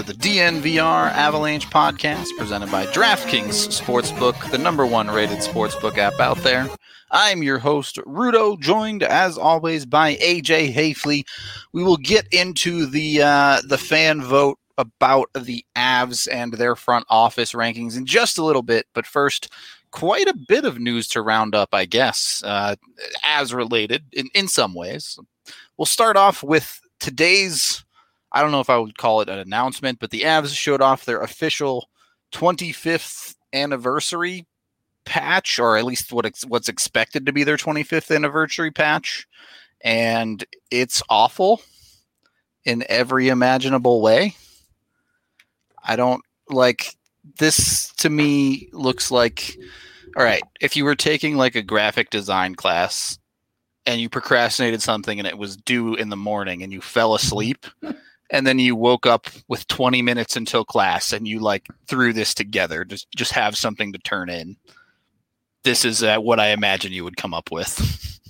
Into the DNVR Avalanche podcast presented by DraftKings Sportsbook, the number one rated sportsbook app out there. I'm your host, Rudo, joined as always by AJ Haefele. We will get into the uh, the fan vote about the Avs and their front office rankings in just a little bit, but first, quite a bit of news to round up, I guess, uh, as related in, in some ways. We'll start off with today's I don't know if I would call it an announcement, but the Avs showed off their official 25th anniversary patch, or at least what ex- what's expected to be their 25th anniversary patch, and it's awful in every imaginable way. I don't like this. To me, looks like all right. If you were taking like a graphic design class and you procrastinated something and it was due in the morning and you fell asleep and then you woke up with 20 minutes until class and you like threw this together. Just just have something to turn in. This is uh, what i imagine you would come up with.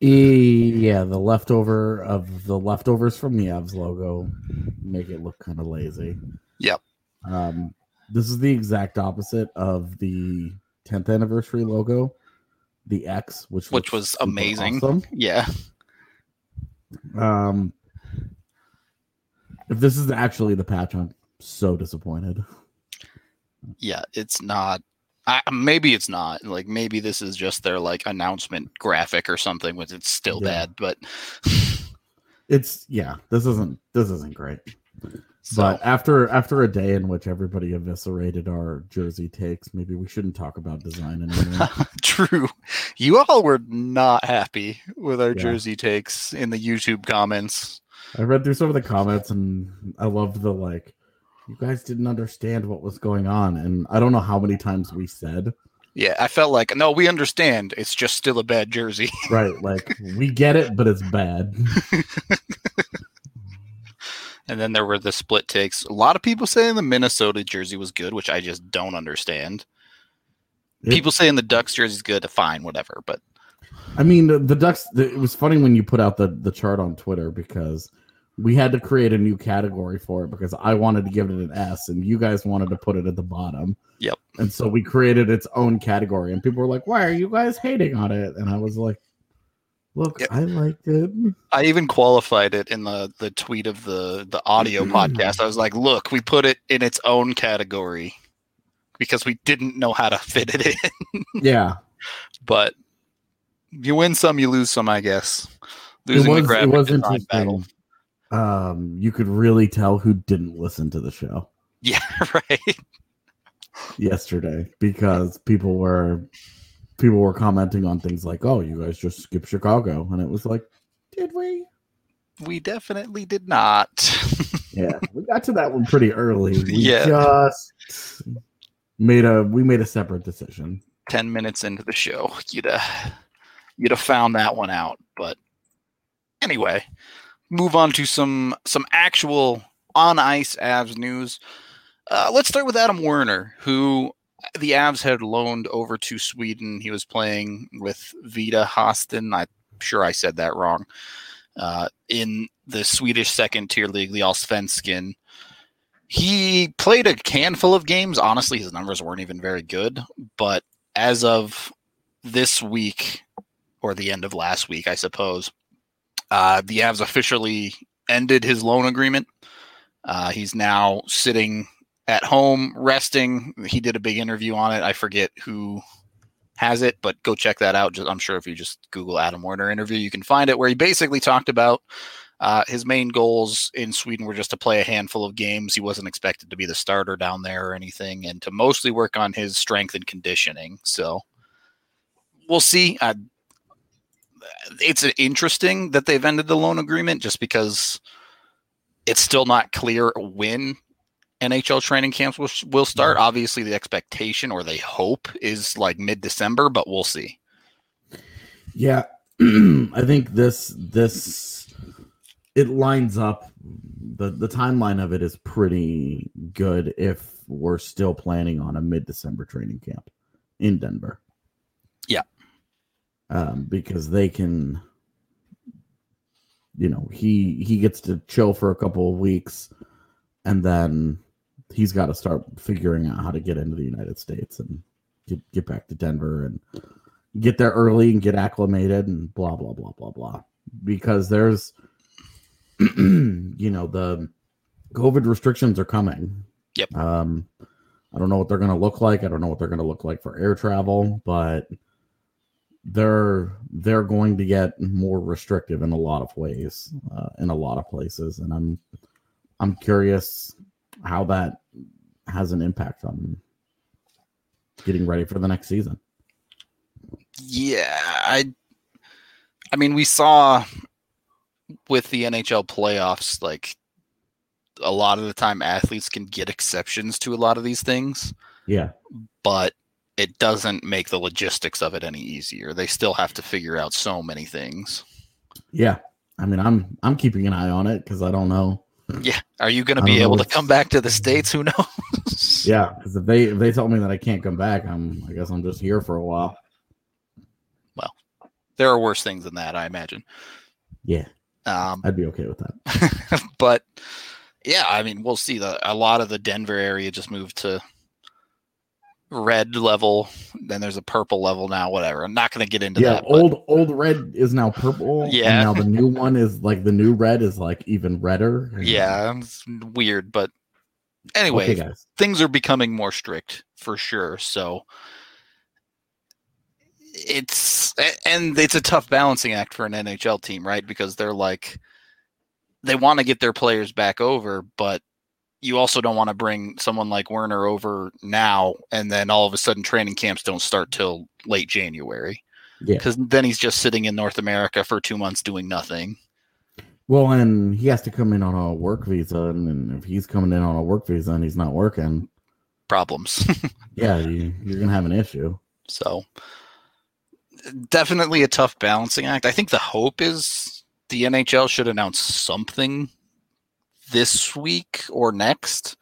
Yeah the leftover of the leftovers from the avs logo make it look kind of lazy. Yep. Um this is the exact opposite of the 10th anniversary logo the x which which was amazing. awesome. yeah. Um if this is actually the patch, I'm so disappointed. Yeah, it's not. I, maybe it's not. Like maybe this is just their like announcement graphic or something, which it's still yeah. bad. But it's yeah, this isn't this isn't great. So. But after after a day in which everybody eviscerated our jersey takes, maybe we shouldn't talk about design anymore. True, you all were not happy with our yeah. jersey takes in the YouTube comments. I read through some of the comments and I loved the like you guys didn't understand what was going on and I don't know how many times we said yeah, I felt like no, we understand. It's just still a bad jersey. right, like we get it, but it's bad. and then there were the split takes. A lot of people saying the Minnesota jersey was good, which I just don't understand. It, people saying the Ducks jersey is good, fine, whatever. But I mean, the, the Ducks. The, it was funny when you put out the the chart on Twitter because we had to create a new category for it because I wanted to give it an S and you guys wanted to put it at the bottom. Yep. And so we created its own category and people were like, "Why are you guys hating on it?" And I was like, "Look, yep. I liked it." I even qualified it in the the tweet of the the audio mm. podcast. I was like, "Look, we put it in its own category because we didn't know how to fit it in." yeah. But you win some, you lose some, I guess. Losing it was, the it was interesting. battle um, you could really tell who didn't listen to the show. Yeah, right. Yesterday, because people were people were commenting on things like, "Oh, you guys just skipped Chicago," and it was like, "Did we?" We definitely did not. yeah, we got to that one pretty early. We yeah, just made a we made a separate decision. Ten minutes into the show, you'd have you'd have found that one out. But anyway, move on to some some actual on ice Avs news. Uh, let's start with Adam Werner, who the Avs had loaned over to Sweden. He was playing with Vita Hästen. I'm sure I said that wrong. Uh, in the Swedish second tier league, the Allsvenskan. He played a handful of games. Honestly, his numbers weren't even very good. But as of this week, or the end of last week, I suppose, uh, the Avs officially ended his loan agreement. Uh, he's now sitting at home resting. He did a big interview on it. I forget who has it, but go check that out. Just, I'm sure if you just Google Adam Werner interview, you can find it where he basically talked about uh, his main goals in Sweden were just to play a handful of games. He wasn't expected to be the starter down there or anything, and to mostly work on his strength and conditioning. So we'll see. It's interesting that they've ended the loan agreement just because it's still not clear when NHL training camps will, will start. Yeah. Obviously, the expectation or they hope is like mid December, but we'll see. Yeah, I think this this it lines up. the The timeline of it is pretty good if we're still planning on a mid December training camp in Denver um, because they can you know he he gets to chill for a couple of weeks and then he's got to start figuring out how to get into the United States and get get back to Denver and get there early and get acclimated and blah blah blah blah blah. Because there's, you know, the COVID restrictions are coming. Yep. Um, I don't know what they're going to look like. I don't know what they're going to look like for air travel, but they're they're going to get more restrictive in a lot of ways uh, in a lot of places, and I'm I'm curious how that has an impact on getting ready for the next season. Yeah, I I mean we saw with the NHL playoffs like a lot of the time athletes can get exceptions to a lot of these things, Yeah. but it doesn't make the logistics of it any easier. They still have to figure out so many things. Yeah. I mean, I'm I'm keeping an eye on it because I don't know. Yeah, are you going to be able to come back to the states? Who knows? Yeah, because if they if they tell me that I can't come back, I'm I guess I'm just here for a while. Well, there are worse things than that, I imagine. Yeah, Um, I'd be okay with that. but yeah, I mean, we'll see. The a lot of the Denver area just moved to red level. Then there's a purple level now. Whatever. I'm not going to get into yeah, that. but old old red is now purple. and Yeah. now the new one is like the new red is like even redder. yeah, it's weird. But anyway, Okay, things are becoming more strict for sure. So it's and it's a tough balancing act for an NHL team, right? Because they're like they want to get their players back over, but you also don't want to bring someone like Werner over now and then all of a sudden training camps don't start till late January. Yeah. Because then he's just sitting in North America for two months doing nothing. Well, and he has to come in on a work visa, and, and if he's coming in on a work visa and he's not working, Problems. yeah, you, you're gonna have an issue. So definitely a tough balancing act. I think the hope is the NHL should announce something this week or next.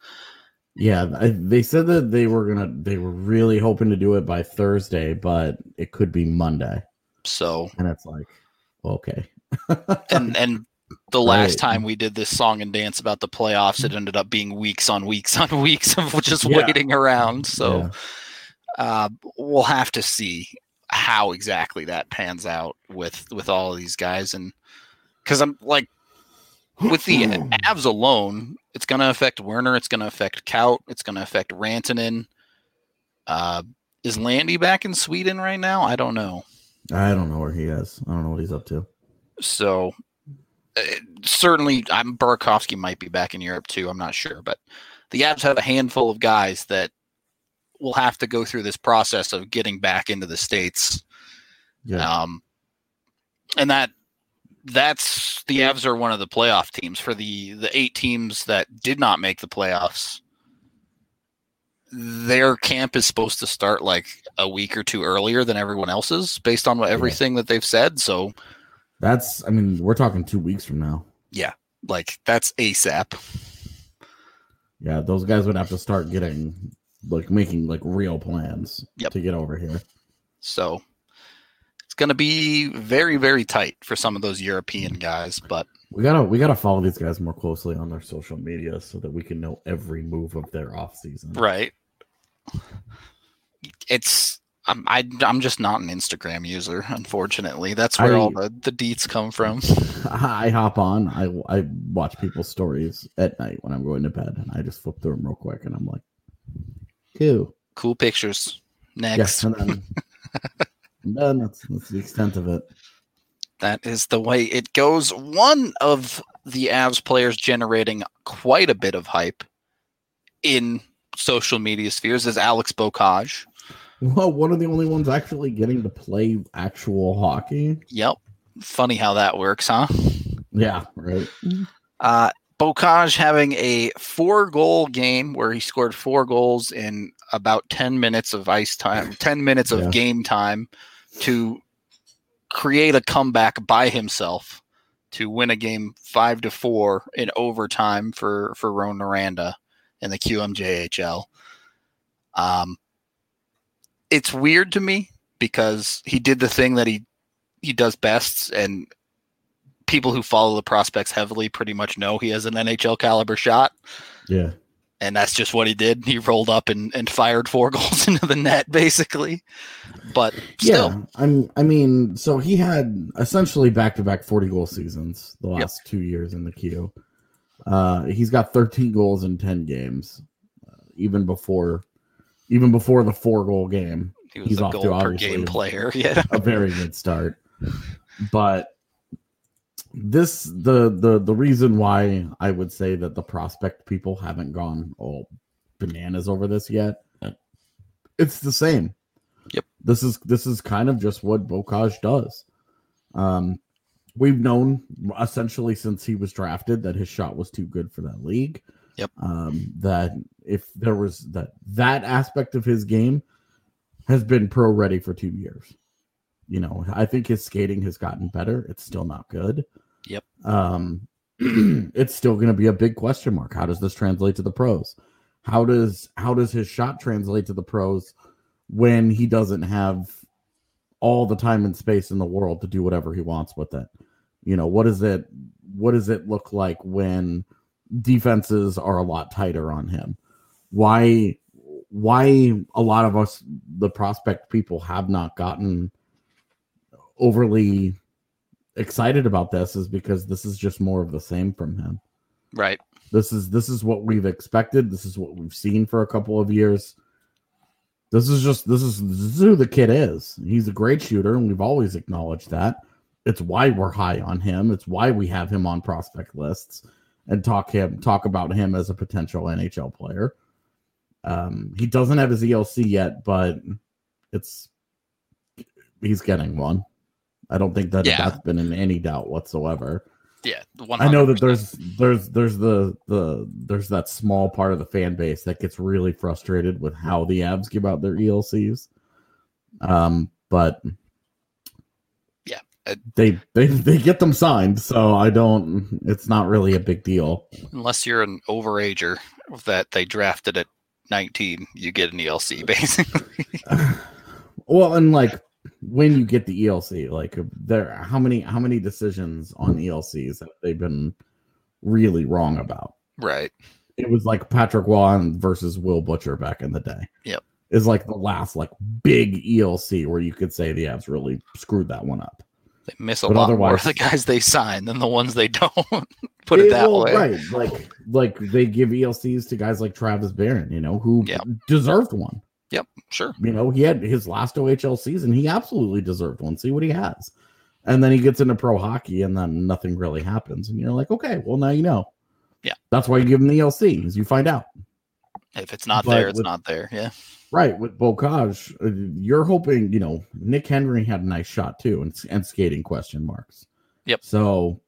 Yeah, I, they said that they were gonna they were really hoping to do it by Thursday, but it could be Monday, So and it's like, okay, and and the last Right. time we did this song and dance about the playoffs, it ended up being weeks on weeks on weeks of just Yeah. waiting around. So Yeah. uh, we'll have to see how exactly that pans out with with all of these guys and because I'm like with the Avs alone, it's going to affect Werner. It's going to affect Kaut. It's going to affect Rantanen. Uh, is Landy back in Sweden right now? I don't know. I don't know where he is. I don't know what he's up to. So uh, certainly, I'm Burakovsky might be back in Europe too. I'm not sure, but the Avs have a handful of guys that will have to go through this process of getting back into the states. Yeah, Um, and that that's the Avs are one of the playoff teams for the the eight teams that did not make the playoffs. Their camp is supposed to start like a week or two earlier than everyone else's, based on what everything that they've said. So, that's. I mean, we're talking two weeks from now. Yeah, like that's ASAP. Yeah, those guys would have to start getting like making like real plans Yep. to get over here. So going to be very, very tight for some of those European guys. But We gotta we gotta follow these guys more closely on their social media so that we can know every move of their off season. right, it's I'm I, I'm just not an Instagram user, unfortunately. That's where I- all the the deets come from. I hop on. I I watch people's stories at night when I'm going to bed, and I just flip through them real quick, and I'm like, "Cool." Cool pictures. Next, Yes, and then done. That's that's the extent of it. that is the way it goes. One of the Avs players generating quite a bit of hype in social media spheres is Alex Beaucage. Well, one of the only ones actually getting to play actual hockey. Yep. Funny how that works, huh? Yeah, right. Uh, Beaucage having a four goal game where he scored four goals in about 10 minutes of ice time, 10 minutes of Yeah. game time to create a comeback by himself to win a game five to four in overtime for, for Rouyn-Noranda in the QMJHL. Um, it's weird to me because he did the thing that he, he does best and people who follow the prospects heavily pretty much know he has an NHL caliber shot. Yeah. And that's just what he did. He rolled up and, and fired four goals into the net, basically. But still. Yeah. I'm I mean, so he had essentially back to back 40 goal seasons the last yep. two years in the queue. Uh, he's got 13 goals in 10 games, uh, even before even before the four goal game. He he's off to obviously game player. Yeah. a very good start. But this the the the reason why I would say that the prospect people haven't gone all bananas over this yet. It's the same. Yep. This is this is kind of just what Beaucage does. Um we've known essentially since he was drafted that his shot was too good for that league. Yep. Um that if there was that that aspect of his game has been pro ready for 2 years. You know, I think his skating has gotten better. It's still not good. Yep. Um, it's still going to be a big question mark. How does this translate to the pros? How does how does his shot translate to the pros when he doesn't have all the time and space in the world to do whatever he wants with it? You know, what is it what does it look like when defenses are a lot tighter on him? Why why a lot of us the prospect people have not gotten overly excited about this is because this is just more of the same from him. Right. This is this is what we've expected. This is what we've seen for a couple of years. This is just this is, this is who the kid is. He's a great shooter, and we've always acknowledged that. It's why we're high on him. It's why we have him on prospect lists and talk him talk about him as a potential NHL player. Um, he doesn't have his ELC yet, but it's he's getting one. I don't think that yeah. that's been in any doubt whatsoever. Yeah, 100%. I know that there's there's there's the the there's that small part of the fan base that gets really frustrated with how the Avs give out their ELCs. Um, but yeah, they they they get them signed, so I don't. It's not really a big deal unless you're an overager that they drafted at 19. You get an ELC basically. well, and like when you get the ELC, like there, how many how many decisions on ELCs have they been really wrong about? Right. It was like Patrick Roy versus Will Butcher back in the day. Yep. Is like the last like big ELC where you could say the Avs really screwed that one up. They miss a but lot more of the guys they sign than the ones they don't. Put it, it that way. Right. Like like they give ELCs to guys like Travis Barron, you know, who yep. deserved one. Yep, sure. You know, he had his last OHL season. He absolutely deserved one. See what he has. And then he gets into pro hockey and then nothing really happens. And you're like, okay, well, now you know. Yeah. That's why you give him the LC, as you find out. If it's not but there, it's with, not there. Yeah. Right. With Beaucage, uh, you're hoping, you know, Nick Henry had a nice shot too and, and skating question marks. Yep. So,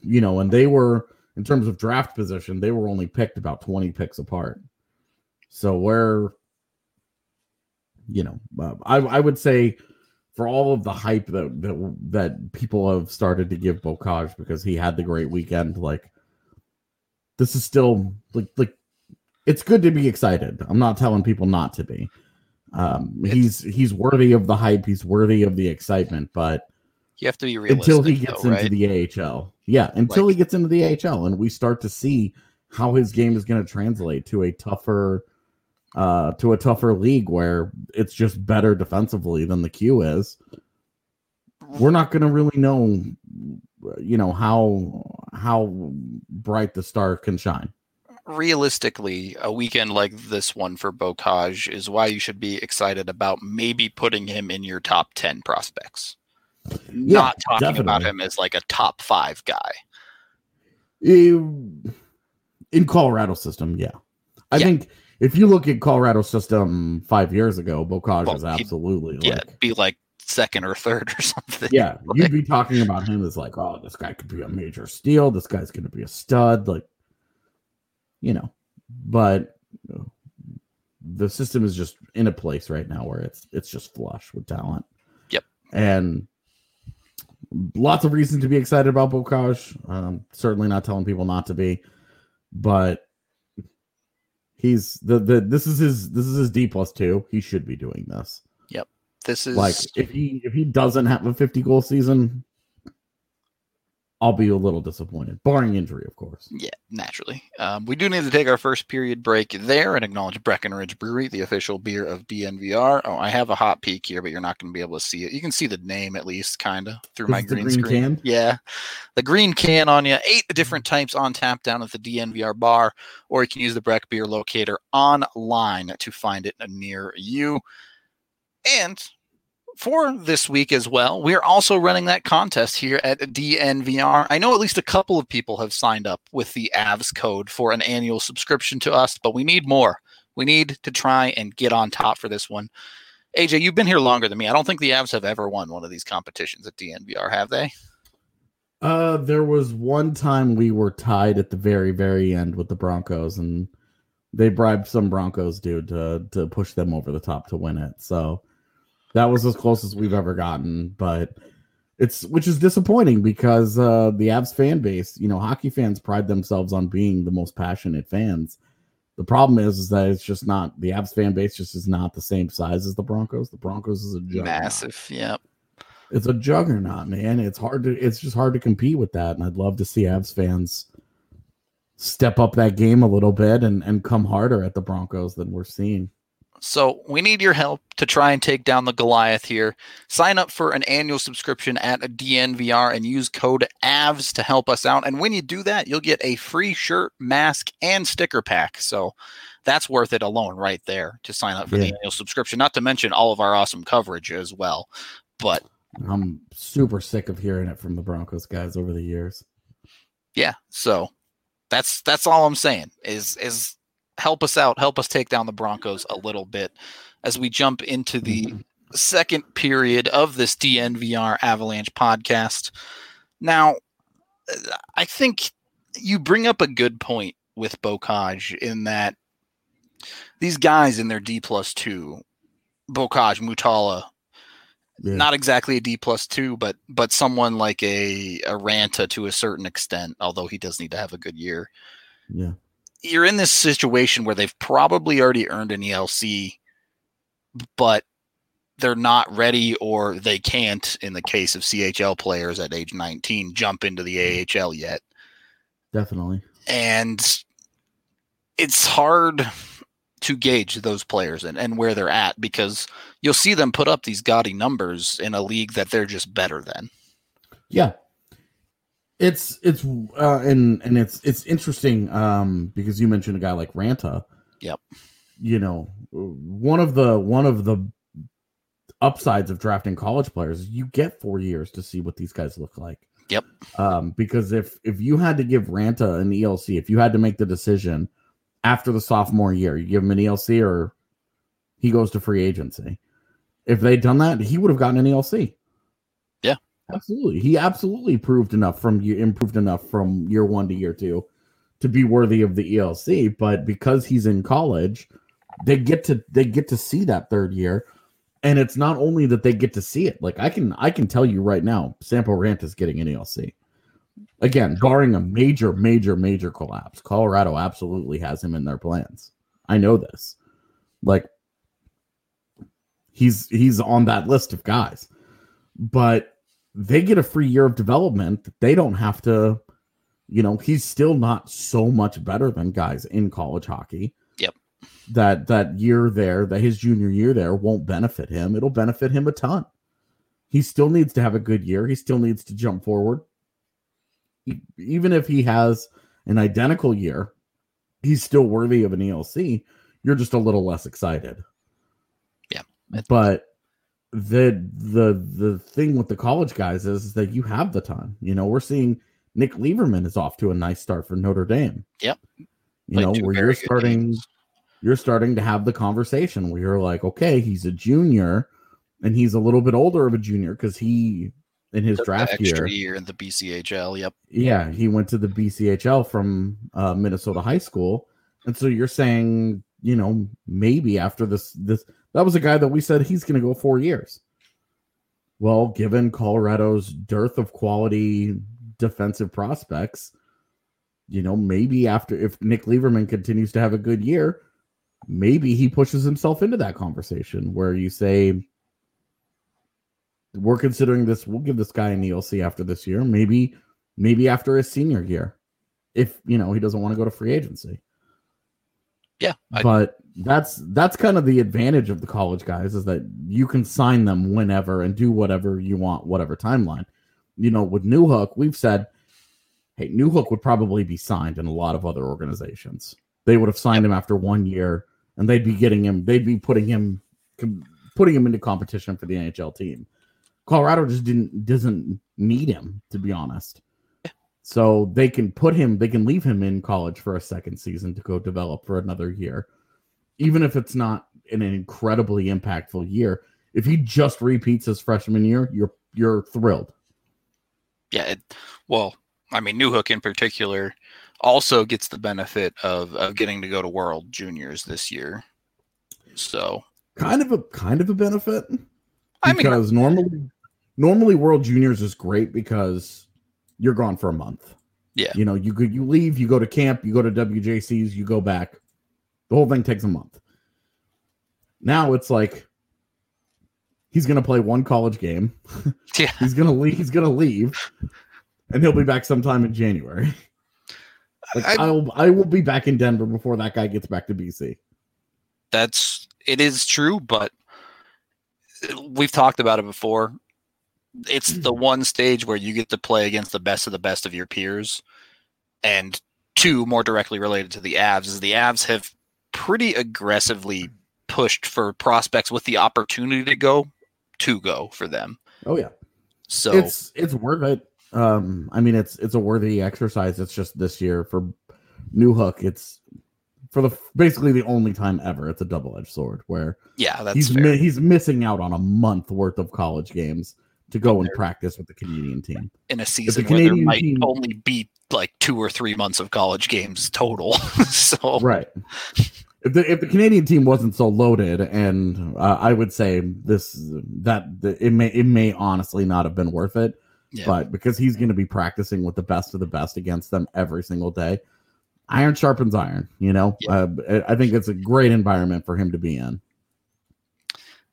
you know, and they were, in terms of draft position, they were only picked about 20 picks apart. So we're, you know, uh, I I would say for all of the hype that that, that people have started to give Beaucage because he had the great weekend, like this is still like like it's good to be excited. I'm not telling people not to be. Um, he's he's worthy of the hype. He's worthy of the excitement, but you have to be realistic until he gets though, into right? the AHL. Yeah, until like, he gets into the AHL, and we start to see how his game is going to translate to a tougher uh, to a tougher league where it's just better defensively than the Q is, we're not going to really know, you know, how how bright the star can shine. Realistically, a weekend like this one for Beaucage is why you should be excited about maybe putting him in your top ten prospects. Yeah, not talking definitely. about him as like a top five guy. In Colorado system, yeah. I yeah. think if you look at Colorado system five years ago, Beaucage well, is absolutely yeah, like, be like second or third or something. Yeah, like, you'd be talking about him as like, oh, this guy could be a major steal. This guy's going to be a stud. Like, you know, but you know, the system is just in a place right now where it's it's just flush with talent. Yep, and lots of reason to be excited about Beaucage. Um, certainly not telling people not to be, but he's the the this is his this is his D plus two. He should be doing this. Yep. This is like if he if he doesn't have a 50 goal season, I'll be a little disappointed, barring injury, of course. Yeah, naturally. Um, we do need to take our first period break there and acknowledge Breckenridge Brewery, the official beer of DNVR. Oh, I have a hot peek here, but you're not going to be able to see it. You can see the name at least, kind of through my green, green, screen. Can? Yeah, the green can on you. Eight different types on tap down at the DNVR bar, or you can use the Breck Beer Locator online to find it near you. And for this week as well, we're also running that contest here at DNVR. I know at least a couple of people have signed up with the AVS code for an annual subscription to us, but we need more. We need to try and get on top for this one. AJ, you've been here longer than me. I don't think the Avs have ever won one of these competitions at DNVR, have they? Uh, there was one time we were tied at the very, very end with the Broncos, and they bribed some Broncos dude to to push them over the top to win it. So that was as close as we've ever gotten, but it's which is disappointing because uh, the Avs fan base, you know, hockey fans pride themselves on being the most passionate fans. The problem is, is that it's just not the Avs fan base just is not the same size as the Broncos. The Broncos is a juggernaut. massive, yep. It's a juggernaut, man. It's hard to it's just hard to compete with that, and I'd love to see Avs fans step up that game a little bit and and come harder at the Broncos than we're seeing. So we need your help to try and take down the Goliath here. Sign up for an annual subscription at a DNVR and use code AVS to help us out. And when you do that, you'll get a free shirt, mask, and sticker pack. So that's worth it alone right there to sign up for yeah. the annual subscription. Not to mention all of our awesome coverage as well. But I'm super sick of hearing it from the Broncos guys over the years. Yeah, so that's that's all I'm saying is is help us out, help us take down the Broncos a little bit as we jump into the mm-hmm. second period of this DNVR Avalanche podcast. Now, I think you bring up a good point with Beaucage in that these guys in their D plus two, Beaucage, Mutala, yeah. not exactly a D plus two, but but someone like a a Ranta to a certain extent, although he does need to have a good year. Yeah you're in this situation where they've probably already earned an ELC, but they're not ready or they can't, in the case of CHL players at age 19, jump into the mm-hmm. AHL yet. Definitely. And it's hard to gauge those players and, and where they're at because you'll see them put up these gaudy numbers in a league that they're just better than. Yeah, it's it's uh, and and it's it's interesting um, because you mentioned a guy like Ranta. Yep. You know, one of the one of the upsides of drafting college players, is you get four years to see what these guys look like. Yep. Um, because if if you had to give Ranta an ELC, if you had to make the decision after the sophomore year, you give him an ELC or he goes to free agency. If they'd done that, he would have gotten an ELC. Absolutely, he absolutely proved enough from you improved enough from year one to year two to be worthy of the ELC. But because he's in college, they get to they get to see that third year, and it's not only that they get to see it. Like I can I can tell you right now, Sampo Rant is getting an ELC. Again, barring a major, major, major collapse, Colorado absolutely has him in their plans. I know this. Like he's he's on that list of guys. But they get a free year of development. They don't have to, you know, he's still not so much better than guys in college hockey. Yep. That that year there, that his junior year there won't benefit him. It'll benefit him a ton. He still needs to have a good year. He still needs to jump forward. He, even if he has an identical year, he's still worthy of an ELC. You're just a little less excited. Yeah. But the the the thing with the college guys is, is that you have the time. You know, we're seeing Nick Leivermann is off to a nice start for Notre Dame. Yep. You know, where you're starting games. you're starting to have the conversation where you're like, okay, he's a junior and he's a little bit older of a junior because he in his draft year, year in the BCHL. Yep. Yeah, he went to the BCHL from uh, Minnesota high school, and so you're saying, you know, maybe after this this that was a guy that we said he's going to go four years. Well, given Colorado's dearth of quality defensive prospects, you know, maybe after if Nick Leivermann continues to have a good year, maybe he pushes himself into that conversation where you say, we're considering this, we'll give this guy an ELC after this year. Maybe, maybe after his senior year, if you know he doesn't want to go to free agency. Yeah, I, but that's that's kind of the advantage of the college guys is that you can sign them whenever and do whatever you want, whatever timeline. You know, with Newhook, we've said, hey, Newhook would probably be signed in a lot of other organizations. They would have signed him after one year, and they'd be getting him. They'd be putting him, putting him into competition for the NHL team. Colorado just didn't doesn't need him to be honest. So they can put him, they can leave him in college for a second season to go develop for another year, even if it's not an incredibly impactful year. If he just repeats his freshman year, you're you're thrilled. Yeah, it, well, I mean, Newhook in particular also gets the benefit of of getting to go to World Juniors this year. So kind of a kind of a benefit. I mean, because normally normally World Juniors is great because you're gone for a month. Yeah. You know, you could you leave, you go to camp, you go to WJCs, you go back. The whole thing takes a month. Now it's like he's gonna play one college game. Yeah. he's gonna leave he's gonna leave and he'll be back sometime in January. Like I- I, will I will be back in Denver before that guy gets back to BC. that's it is true, but we've talked about it before. It's the mm-hmm. one stage where you get to play against the best of the best of your peers. And two, more directly related to the Avs, is the Avs have pretty aggressively pushed for prospects with the opportunity to go to go for them. Oh yeah. So it's it's worth it. Um, I mean, it's it's a worthy exercise. It's just this year for Newhook. It's for the basically the only time ever. It's a double edged sword where yeah, that's he's mi- he's missing out on a month worth of college games to go and practice with the Canadian team. in a season where there might team- only be like two or three months of college games total. so Right. If the if the Canadian team wasn't so loaded, and uh, I would say this that the, it may it may honestly not have been worth it, Yeah. but because he's going to be practicing with the best of the best against them every single day, iron sharpens iron. You know, Yeah. uh, I think it's a great environment for him to be in.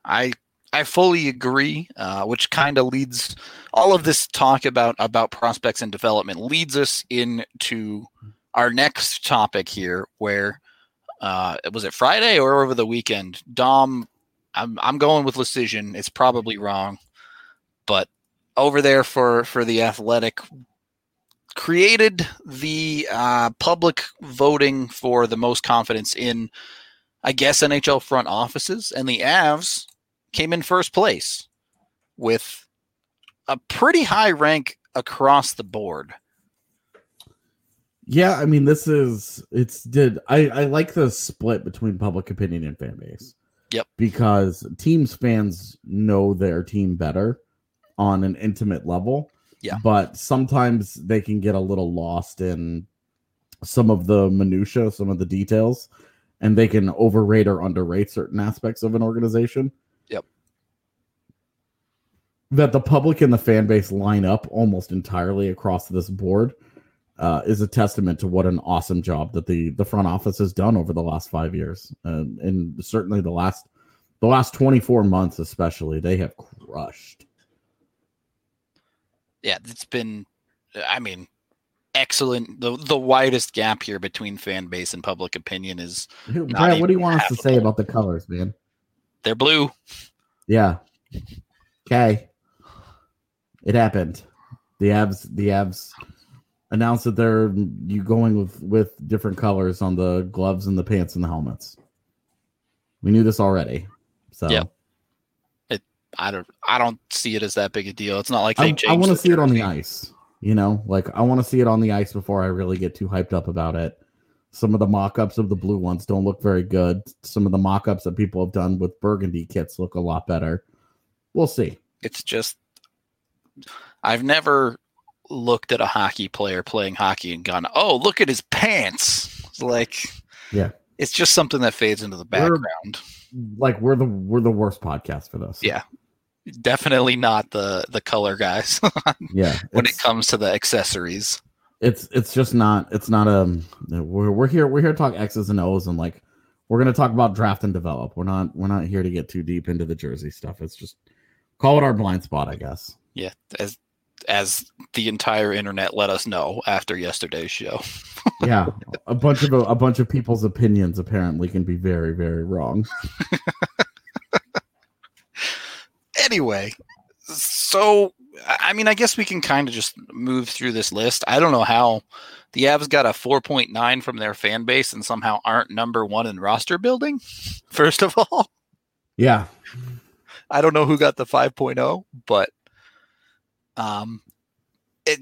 I I fully agree, uh, which kind of leads all of this talk about about prospects and development leads us into our next topic here, where uh, was it Friday or over the weekend? Dom, I'm I'm going with Lecision. It's probably wrong, but over there for for the Athletic created the uh, public voting for the most confidence in, I guess, NHL front offices, and the Avs came in first place with a pretty high rank across the board. Yeah, I mean, this is it's did I I like the split between public opinion and fan base. Yep. Because teams fans know their team better on an intimate level. Yeah. But sometimes they can get a little lost in some of the minutia, some of the details, and they can overrate or underrate certain aspects of an organization. Yep. That the public and the fan base line up almost entirely across this board uh, is a testament to what an awesome job that the the front office has done over the last five years, uh, and certainly the last the last twenty four months, especially they have crushed. Yeah, it's been, I mean, excellent. The the widest gap here between fan base and public opinion is Brian, what do you want us to say about the colors, man? they're blue. Yeah. Okay. It happened. The Avs the Avs announced that they're you going with with different colors on the gloves and the pants and the helmets. We knew this already. So Yep. I don't I don't see it as that big a deal. It's not like I, they I want to see it on the ice. You know, like I want to see it on the ice before I really get too hyped up about it. Some of the mock-ups of the blue ones don't look very good. Some of the mock-ups that people have done with burgundy kits look a lot better. We'll see. It's just I've never looked at a hockey player playing hockey and gone, "Oh, look at his pants." It's like Yeah. It's just something that fades into the We're- background. Like we're the we're the worst podcast for this. Yeah. Definitely not the the color guys Yeah. when it comes to the accessories. it's it's just not it's not a we're we're here we're here to talk X's and O's and like we're gonna talk about draft and develop. We're not we're not here to get too deep into the jersey stuff. It's just call it our blind spot, I guess. Yeah, as as the entire internet let us know after yesterday's show. yeah, a bunch of a bunch of people's opinions apparently can be very very wrong. anyway, so I mean, I guess we can kind of just move through this list. I don't know how the Avs got a 4.9 from their fan base and somehow aren't number one in roster building. First of all, yeah, I don't know who got the 5.0, but um, it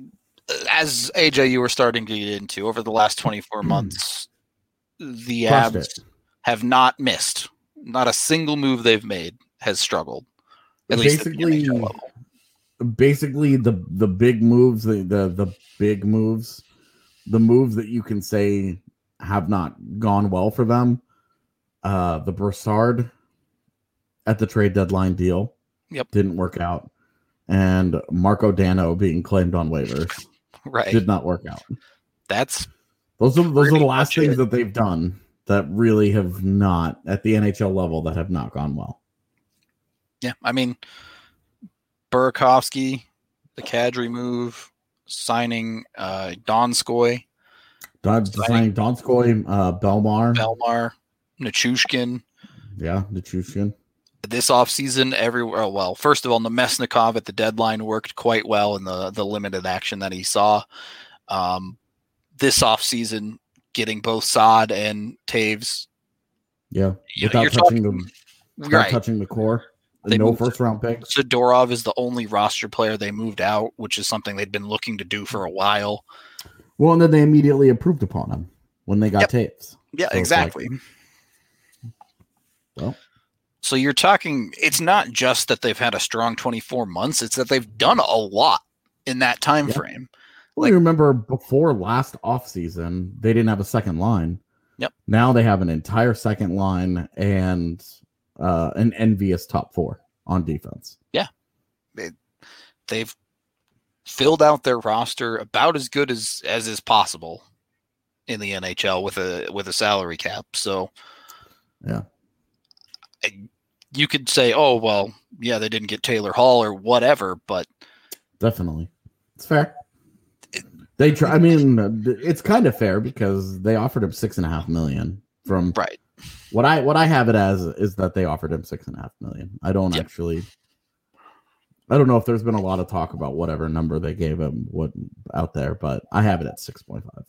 as AJ you were starting to get into over the last 24 hmm. months, the Crushed Avs it. have not missed. Not a single move they've made has struggled. At basically, basically the the big moves, the, the the big moves, the moves that you can say have not gone well for them. Uh, the Brassard at the trade deadline deal, yep, didn't work out, and Marco Dano being claimed on waivers, right, did not work out. That's those are those are the last things it. that they've done that really have not at the NHL level that have not gone well. Yeah, I mean, Burakovsky, the Kadri move, signing uh, Donskoy. Don, signing Donskoy, uh, Belmar. Bellemare, Nichushkin. Yeah, Nichushkin. This offseason, everywhere. Oh, well, first of all, Namestnikov at the deadline worked quite well in the, the limited action that he saw. Um, this offseason, getting both Saad and Toews Yeah, without touching talking, them, without right. touching the core. They no first round pick. Zadorov is the only roster player they moved out, which is something they'd been looking to do for a while. Well, and then they immediately approved upon him when they got yep. Toews. Yeah, so exactly. Like, well, so you're talking. It's not just that they've had a strong 24 months; it's that they've done a lot in that time yeah. frame. Well, like, you remember before last offseason, they didn't have a second line. Yep. Now they have an entire second line and uh, an envious top four on defense. Yeah, they, they've filled out their roster about as good as as is possible in the NHL with a with a salary cap. So, yeah, you could say, oh well, yeah, they didn't get Taylor Hall or whatever, but definitely, it's fair. they try. I mean, it's kind of fair because they offered him six and a half million from right what I what I have it as is that they offered him six and a half million. I don't yep. actually. I don't know if there's been a lot of talk about whatever number they gave him what out there, but I have it at six point five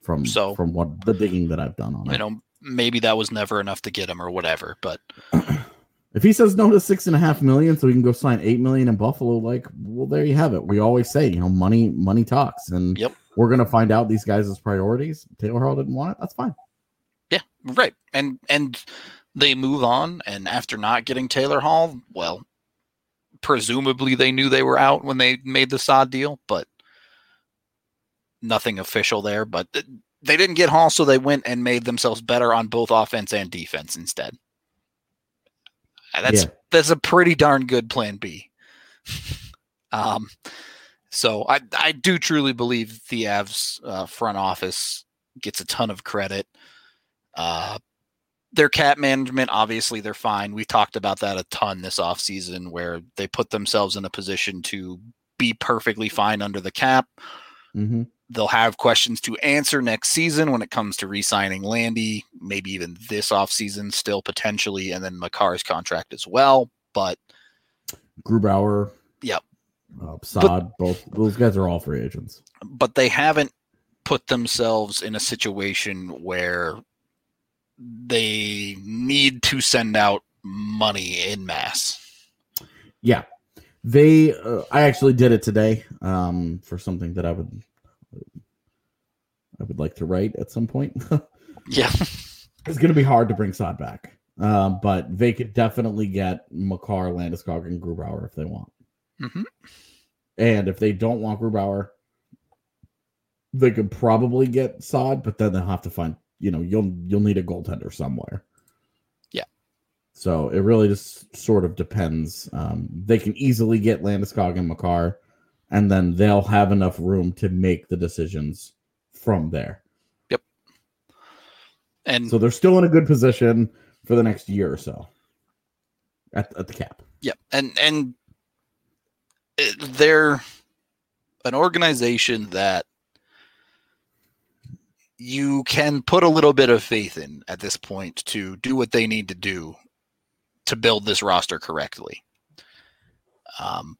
from so from what the digging that I've done on you it. You know, maybe that was never enough to get him or whatever, but if he says no to six and a half million, so he can go sign eight million in Buffalo, like, well, there you have it. We always say, you know, money, money talks, and yep. we're gonna find out these guys' priorities. Taylor Hall didn't want it. That's fine. Yeah, right. And and they move on and after not getting Taylor Hall, well, presumably they knew they were out when they made the Saad deal, but nothing official there, but they didn't get Hall so they went and made themselves better on both offense and defense instead. That's yeah. that's a pretty darn good plan B. um so I I do truly believe the Avs uh, front office gets a ton of credit. Uh, their cap management, obviously, they're fine. We talked about that a ton this offseason where they put themselves in a position to be perfectly fine under the cap. Mm-hmm. They'll have questions to answer next season when it comes to re signing Landy, maybe even this offseason, still potentially, and then Makar's contract as well. But Grubauer, yep. Uh, Saad, but, both those guys are all free agents. But they haven't put themselves in a situation where they need to send out money in mass. Yeah. They uh, I actually did it today um, for something that I would I would like to write at some point. yeah. It's going to be hard to bring Saad back. Um, but they could definitely get Makar, Landeskog, and Grubauer if they want. Mm-hmm. And if they don't want Grubauer, they could probably get Saad, but then they'll have to find you know you'll you'll need a goaltender somewhere. So it really just sort of depends. Um, they can easily get Landeskog and Makar, and then they'll have enough room to make the decisions from there. Yep. And so they're still in a good position for the next year or so at, at the cap. Yep. And and they're an organization that you can put a little bit of faith in at this point to do what they need to do to build this roster correctly. Um,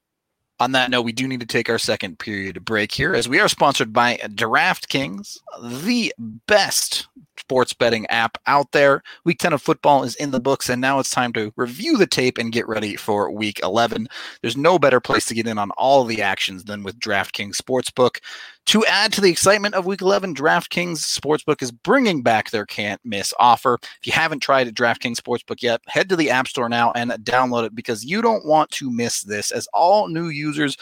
on that note, we do need to take our second period break here as we are sponsored by DraftKings, the best sports betting app out there. Week 10 of football is in the books, and now it's time to review the tape and get ready for week 11. There's no better place to get in on all the actions than with DraftKings Sportsbook. To add to the excitement of Week 11, DraftKings Sportsbook is bringing back their can't miss offer. If you haven't tried DraftKings Sportsbook yet, head to the App Store now and download it because you don't want to miss this. As all new users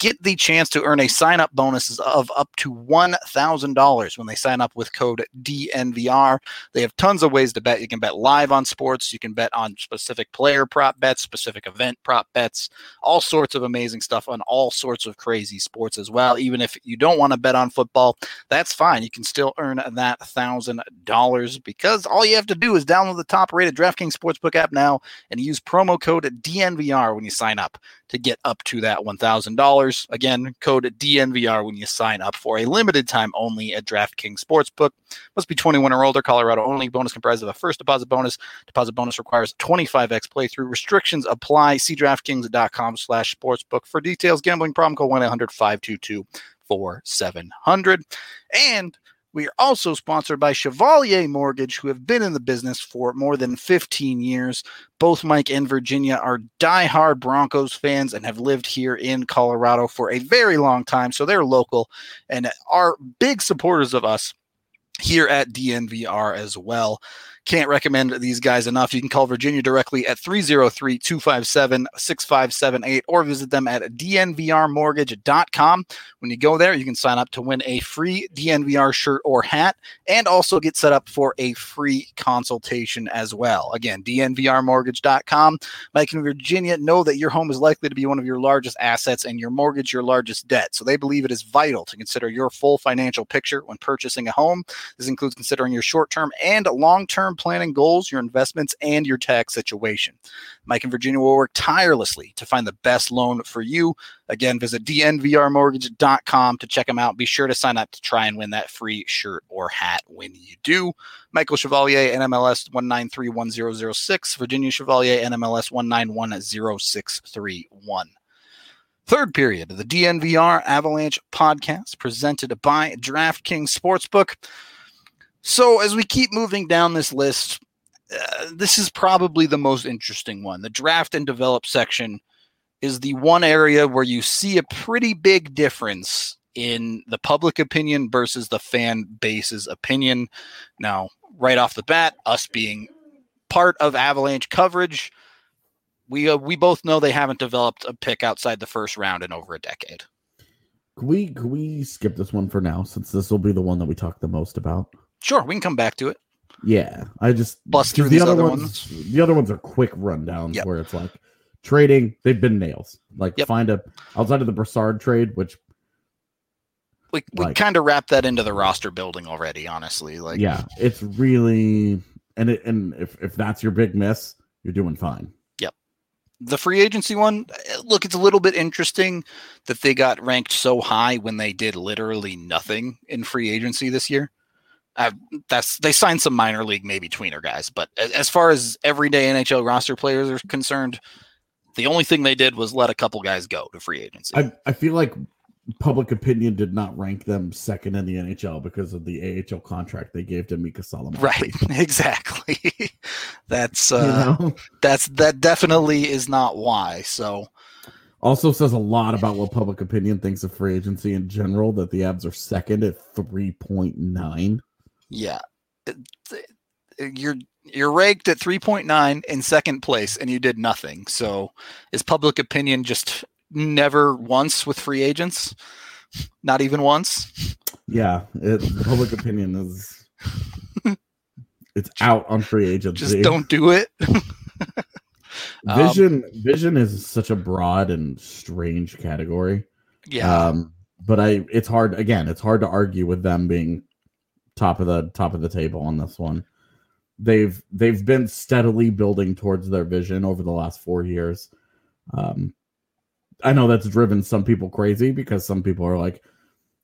get the chance to earn a sign up bonus of up to $1,000 when they sign up with code DNVR. They have tons of ways to bet. You can bet live on sports, you can bet on specific player prop bets, specific event prop bets, all sorts of amazing stuff on all sorts of crazy sports as well. Even if you don't want to bet on football, that's fine. You can still earn that $1,000 because all you have to do is download the top rated DraftKings Sportsbook app now and use promo code DNVR when you sign up to get up to that $1,000. Again, code DNVR when you sign up for a limited time only at DraftKings Sportsbook. Must be 21 or older, Colorado only. Bonus comprised of a first deposit bonus. Deposit bonus requires 25x playthrough. Restrictions apply. See DraftKings.com slash sportsbook for details. Gambling problem, call 1 800 522 4700. And we are also sponsored by Chevalier Mortgage, who have been in the business for more than 15 years. Both Mike and Virginia are diehard Broncos fans and have lived here in Colorado for a very long time. So they're local and are big supporters of us here at DNVR as well. Can't recommend these guys enough. You can call Virginia directly at 303 257 6578 or visit them at dnvrmortgage.com. When you go there, you can sign up to win a free DNVR shirt or hat and also get set up for a free consultation as well. Again, dnvrmortgage.com. And Virginia know that your home is likely to be one of your largest assets and your mortgage your largest debt. So they believe it is vital to consider your full financial picture when purchasing a home. This includes considering your short term and long term planning goals, your investments, and your tax situation. Mike and Virginia will work tirelessly to find the best loan for you. Again, visit dnvrmortgage.com to check them out. Be sure to sign up to try and win that free shirt or hat when you do. Michael Chevalier, NMLS 1931006, Virginia Chevalier, NMLS 1910631. Third period of the DNVR Avalanche podcast presented by DraftKings Sportsbook. So, as we keep moving down this list, uh, this is probably the most interesting one. The draft and develop section is the one area where you see a pretty big difference in the public opinion versus the fan base's opinion. Now, right off the bat, us being part of Avalanche coverage, we uh, we both know they haven't developed a pick outside the first round in over a decade. Can we can we skip this one for now since this will be the one that we talk the most about? Sure, we can come back to it. Yeah, I just Bust through the other other ones, The other ones are quick rundowns Yep. where it's like trading. They've been nails. Like Yep. find a outside of the Brassard trade, which We we Like- kind of wrap that into the roster building already. Honestly, like yeah, it's really and it, and if if that's your big miss, you're doing fine. Yep. The free agency one look it's a little bit interesting that they got ranked so high when they did literally nothing in free agency this year uh, that's they signed some minor league maybe tweener guys but as, as far as everyday nhl roster players are concerned the only thing they did was let a couple guys go to free agency I I feel like public opinion did not rank them second in the NHL because of the AHL contract they gave to Mika Solomon. right exactly that's You uh know? that's that definitely is not why so Also says a lot about what public opinion thinks of free agency in general that the Avs are second at 3.9. Yeah. It- th- You're you're ranked at 3.9 in second place and you did nothing. So is public opinion just never once with free agents? Not even once? Yeah, it, public opinion is it's out on free agency. Just don't do it. Um, Vision vision is such a broad and strange category. Yeah. Um, but I it's hard again, it's hard to argue with them being top of the top of the table on this one. They've they've been steadily building towards their vision over the last four years. Um, I know that's driven some people crazy because some people are like,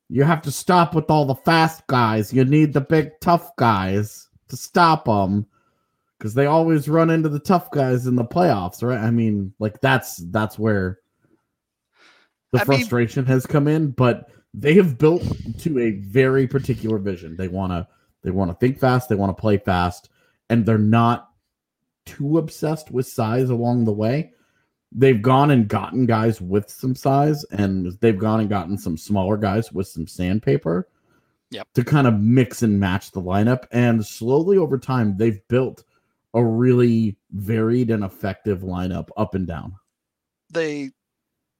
you have to stop with all the fast guys. You need the big tough guys to stop them because they always run into the tough guys in the playoffs, right? I mean, like that's that's where the I mean- frustration has come in, but they have built to a very particular vision. They want to they want to think fast, they want to play fast, and they're not too obsessed with size along the way. They've gone and gotten guys with some size, and they've gone and gotten some smaller guys with some sandpaper. Yep. To kind of mix and match the lineup. And slowly over time, they've built a really varied and effective lineup up and down. they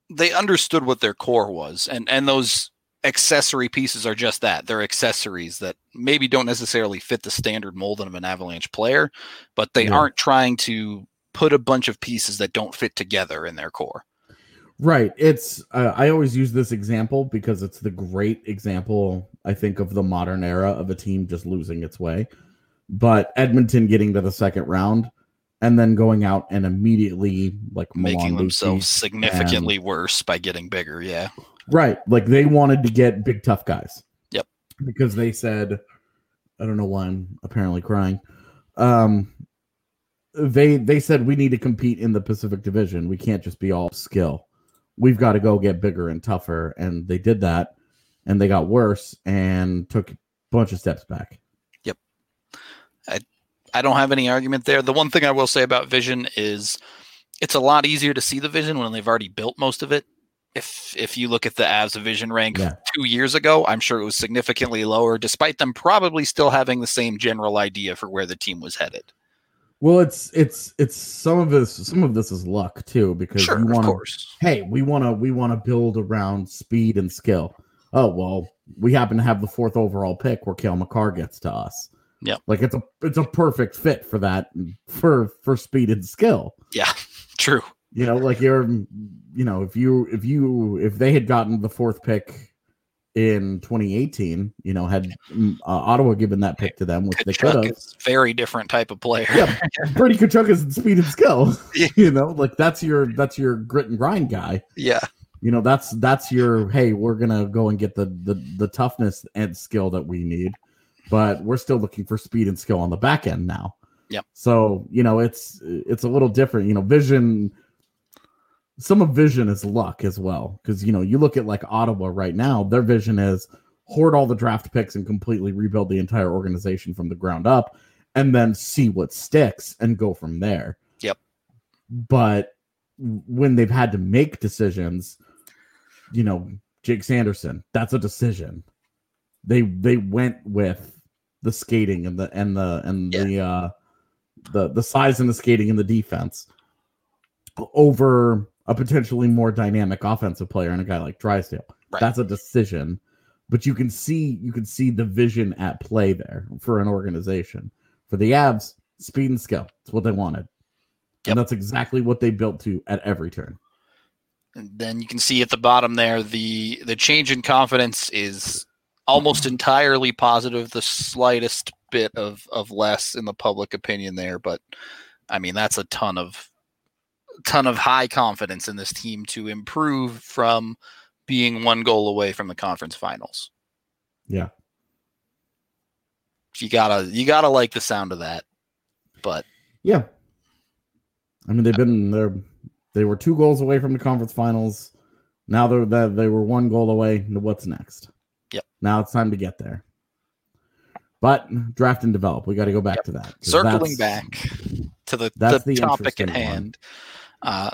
they understood what their core was and and those accessory pieces are just that they're accessories that maybe don't necessarily fit the standard mold of an avalanche player but they Yeah. aren't trying to put a bunch of pieces that don't fit together in their core Right. It's uh, I always use this example because it's the great example I think of the modern era of a team just losing its way. But Edmonton getting to the second round and then going out and immediately like making Milan themselves significantly worse by getting bigger yeah Right. Like they wanted to get big tough guys. Yep. Because they said I don't know why I'm apparently crying. Um they they said we need to compete in the Pacific Division. We can't just be all skill. We've got to go get bigger and tougher and they did that and they got worse and took a bunch of steps back. Yep. I I don't have any argument there. The one thing I will say about Vision is it's a lot easier to see the vision when they've already built most of it. If if you look at the Avs of Vision rank Yeah. two years ago, I'm sure it was significantly lower, despite them probably still having the same general idea for where the team was headed. Well, it's it's it's some of this some of this is luck too because Sure, you of want to course. hey, we want to we want to build around speed and skill. Oh well, we happen to have the fourth overall pick where Cale Makar gets to us. Yeah, like it's a it's a perfect fit for that for for speed and skill. Yeah, true. You know, like you're you know if you if you if they had gotten the fourth pick in 2018, you know, had mm, uh, Ottawa given that pick to them, which they could have. very different type of player. Yeah, Brady Tkachuk is speed and skill. Yeah. You know, like that's your that's your grit and grind guy yeah, you know that's that's your hey we're gonna go and get the the, the toughness and skill that we need but we're still looking for speed and skill on the back end now Yep. so you know it's it's a little different you know vision some of vision is luck as well because you know you look at like ottawa right now their vision is hoard all the draft picks and completely rebuild the entire organization from the ground up and then see what sticks and go from there Yep. but when they've had to make decisions you know jake sanderson that's a decision they they went with the skating and the and the and Yeah. the uh the the size and the skating and the defense over a potentially more dynamic offensive player and a guy like Drysdale. Right. That's a decision, but you can see you can see the vision at play there for an organization. For the Avs, speed and skill. It's what they wanted. Yep. And that's exactly what they built to at every turn. and then you can see at the bottom there the the change in confidence is almost entirely positive. The slightest bit of of less in the public opinion there, but I mean that's a ton of ton of high confidence in this team to improve from being one goal away from the conference finals. Yeah. You gotta you gotta like the sound of that. But Yeah. I mean, they've been there. They were two goals away from the conference finals. Now they're that they were one goal away. What's next? Yep. Now it's time to get there. But draft and develop. We got to go back Yep. to that. circling back to the, the, the topic at hand. one. Uh,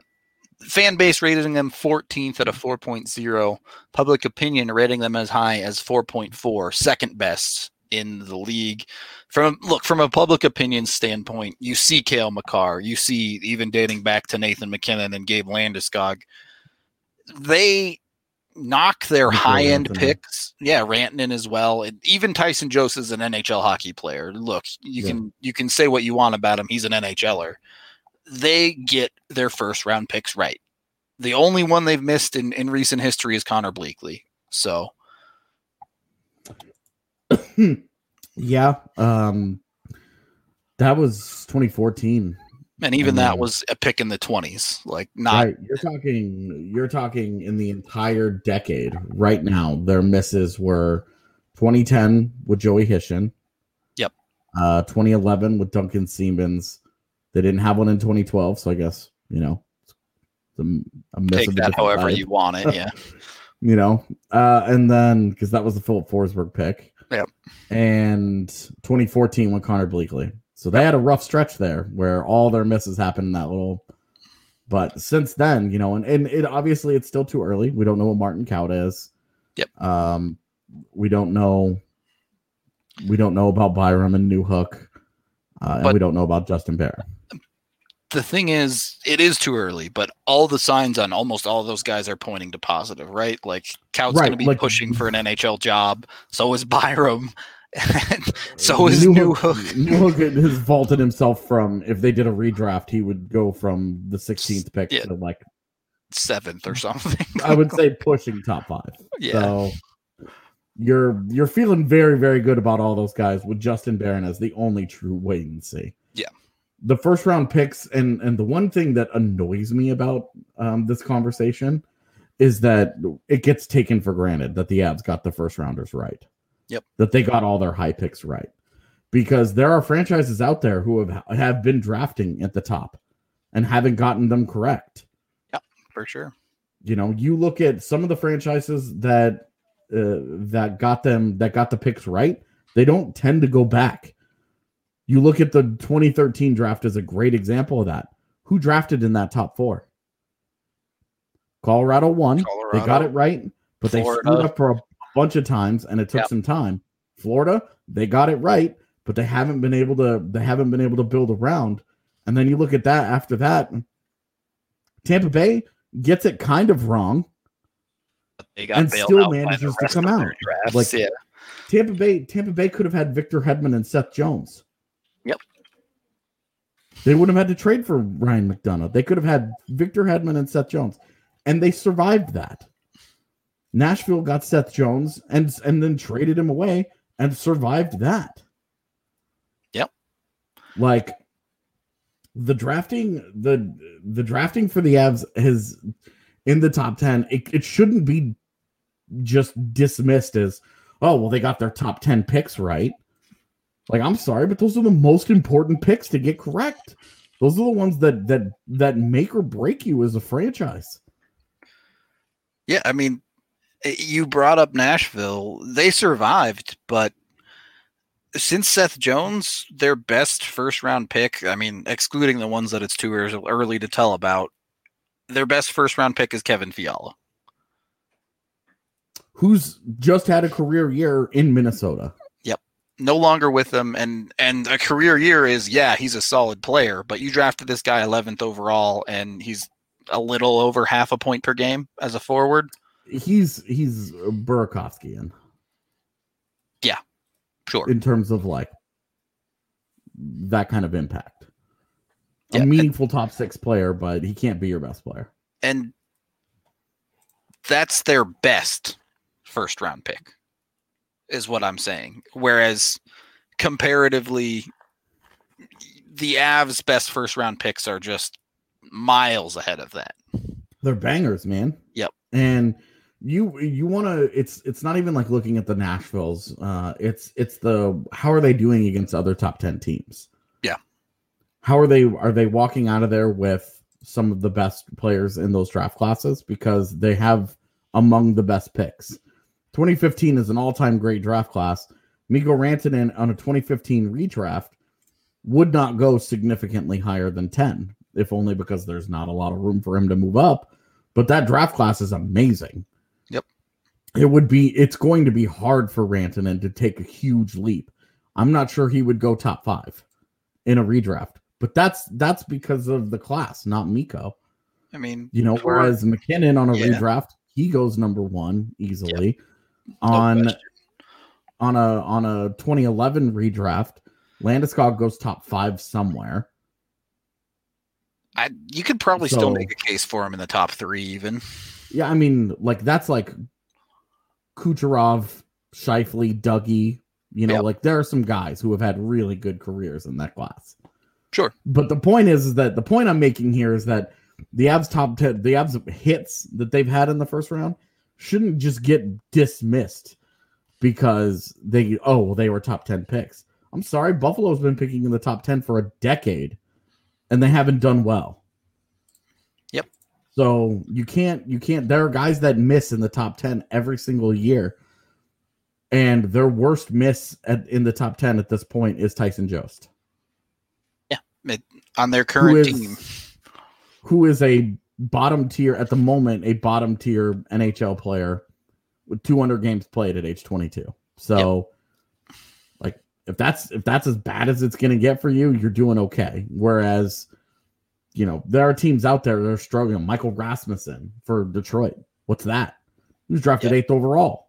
fan base rating them 14th at a 4.0. Public opinion rating them as high as 4.4, second best in the league. From look from a public opinion standpoint, you see Cale Makar, you see even dating back to Nathan MacKinnon and Gabe Landeskog. They knock their high end picks. Yeah, Rantanen as well. And even Tyson Jost is an NHL hockey player. Look, you Yeah. can you can say what you want about him. He's an NHLer. They get their first round picks right. The only one they've missed in, in recent history is Conner Bleackley. So Yeah. Um that was 2014. And even And that was a pick in the 20s. Like, not right. You're talking. You're talking in the entire decade. Right now, their misses were 2010 with Joey Hishon. Yep. Uh, 2011 with Duncan Siemens. They didn't have one in 2012, so I guess you know, a take that however you want it. Yeah. you know uh and then because that was the filip forsberg pick Yep. and 2014 with conner bleackley so they had a rough stretch there where all their misses happened in that little but since then you know and, and it obviously it's still too early we don't know what martin Kaut is Yep. um we don't know we don't know about byram and newhook uh, and But- we don't know about justin barron the thing is, it is too early, but all the signs on almost all those guys are pointing to positive, right? Like Kaut's Right, going to be like- pushing for an NHL job. So is Byram. Uh, so is New Newhook- Hook. Newhook has vaulted himself from if they did a redraft, he would go from the 16th pick Yeah. to like Seventh or something. I would say pushing top five. yeah. So you're you're feeling very very good about all those guys with Justin Barron as the only true wait and see. Yeah. The first round picks and and the one thing that annoys me about um, this conversation is that it gets taken for granted that the Avs got the first rounders right. Yep. That they got all their high picks right. Because there are franchises out there who have have been drafting at the top and haven't gotten them correct Yep, for sure. you know you look at some of the franchises that uh, that got them that got the picks right they don't tend to go back you look at the 2013 draft as a great example of that who drafted in that top four colorado won they got it right but they Florida. screwed up for a bunch of times and it took Yep. some time florida they got it right but they haven't been able to they haven't been able to build around and then you look at that after that tampa bay gets it kind of wrong They got and still out by the manages to come out. drafts. Like- yeah. Tampa Bay, Tampa Bay could have had Victor Hedman and Seth Jones. They would have had to trade for Ryan McDonagh. They could have had Victor Hedman and Seth Jones, and they survived that. Nashville got Seth Jones and and then traded him away and survived that. Yep. Like the drafting the the drafting for the Avs has in the top 10 it, it shouldn't be just dismissed as oh well they got their top 10 picks right like i'm sorry but those are the most important picks to get correct those are the ones that that that make or break you as a franchise Yeah, I mean, you brought up Nashville. They survived, but since Seth Jones, their best first round pick, I mean, excluding the ones that it's too early to tell about, their best first round pick is Kevin Fiala. who's just had a career year in minnesota No longer with them, and and a career year is yeah, he's a solid player, but you drafted this guy 11th overall, and he's a little over half a point per game as a forward. he's he's burakovskian Sure, in terms of like that kind of impact a Yeah. meaningful top six player but he can't be your best player and that's their best first round pick is what i'm saying whereas comparatively the avs best first round picks are just miles ahead of that They're bangers, man. Yep. And you you want to it's it's not even like looking at the Nashvilles. Uh it's it's the how are they doing against other top 10 teams? Yeah. How are they are they walking out of there with some of the best players in those draft classes because they have among the best picks. 2015 is an all-time great draft class. Mikko Rantanen on a 2015 redraft would not go significantly higher than 10, if only because there's not a lot of room for him to move up. But that draft class is amazing. Yep. It would be, it's going to be hard for Rantanen to take a huge leap. I'm not sure he would go top five in a redraft, but that's that's because of the class, not Mikko. i mean You know, whereas MacKinnon on a Yeah. redraft, he goes number one easily. no on question. on a on a 2011 redraft, Landeskog goes top five somewhere. I, you could probably still make a case for him in the top three even Yeah, I mean, like that's like Kucherov, Scheifele, Dougie. You know, Yep. like there are some guys who have had really good careers in that class. Sure. But the point is, is that the point I'm making here is that the Avs top ten, the Avs hits that they've had in the first round shouldn't just get dismissed because they oh well they were top 10 picks. I'm sorry, Buffalo's been picking in the top 10 for a decade and they haven't done well. Yep. So you can't you can't there are guys that miss in the top 10 every single year. And their worst miss at, in the top 10 at this point is Tyson Jost. Yeah, it, on their current who is, team. Who is a bottom tier at the moment, a bottom tier NHL player with 200 games played at age 22. So, yep. like, if that's if that's as bad as it's going to get for you, you're doing okay. Whereas, you know, there are teams out there that are struggling. Michael Rasmussen for Detroit. What's that? He was drafted yep. eighth overall.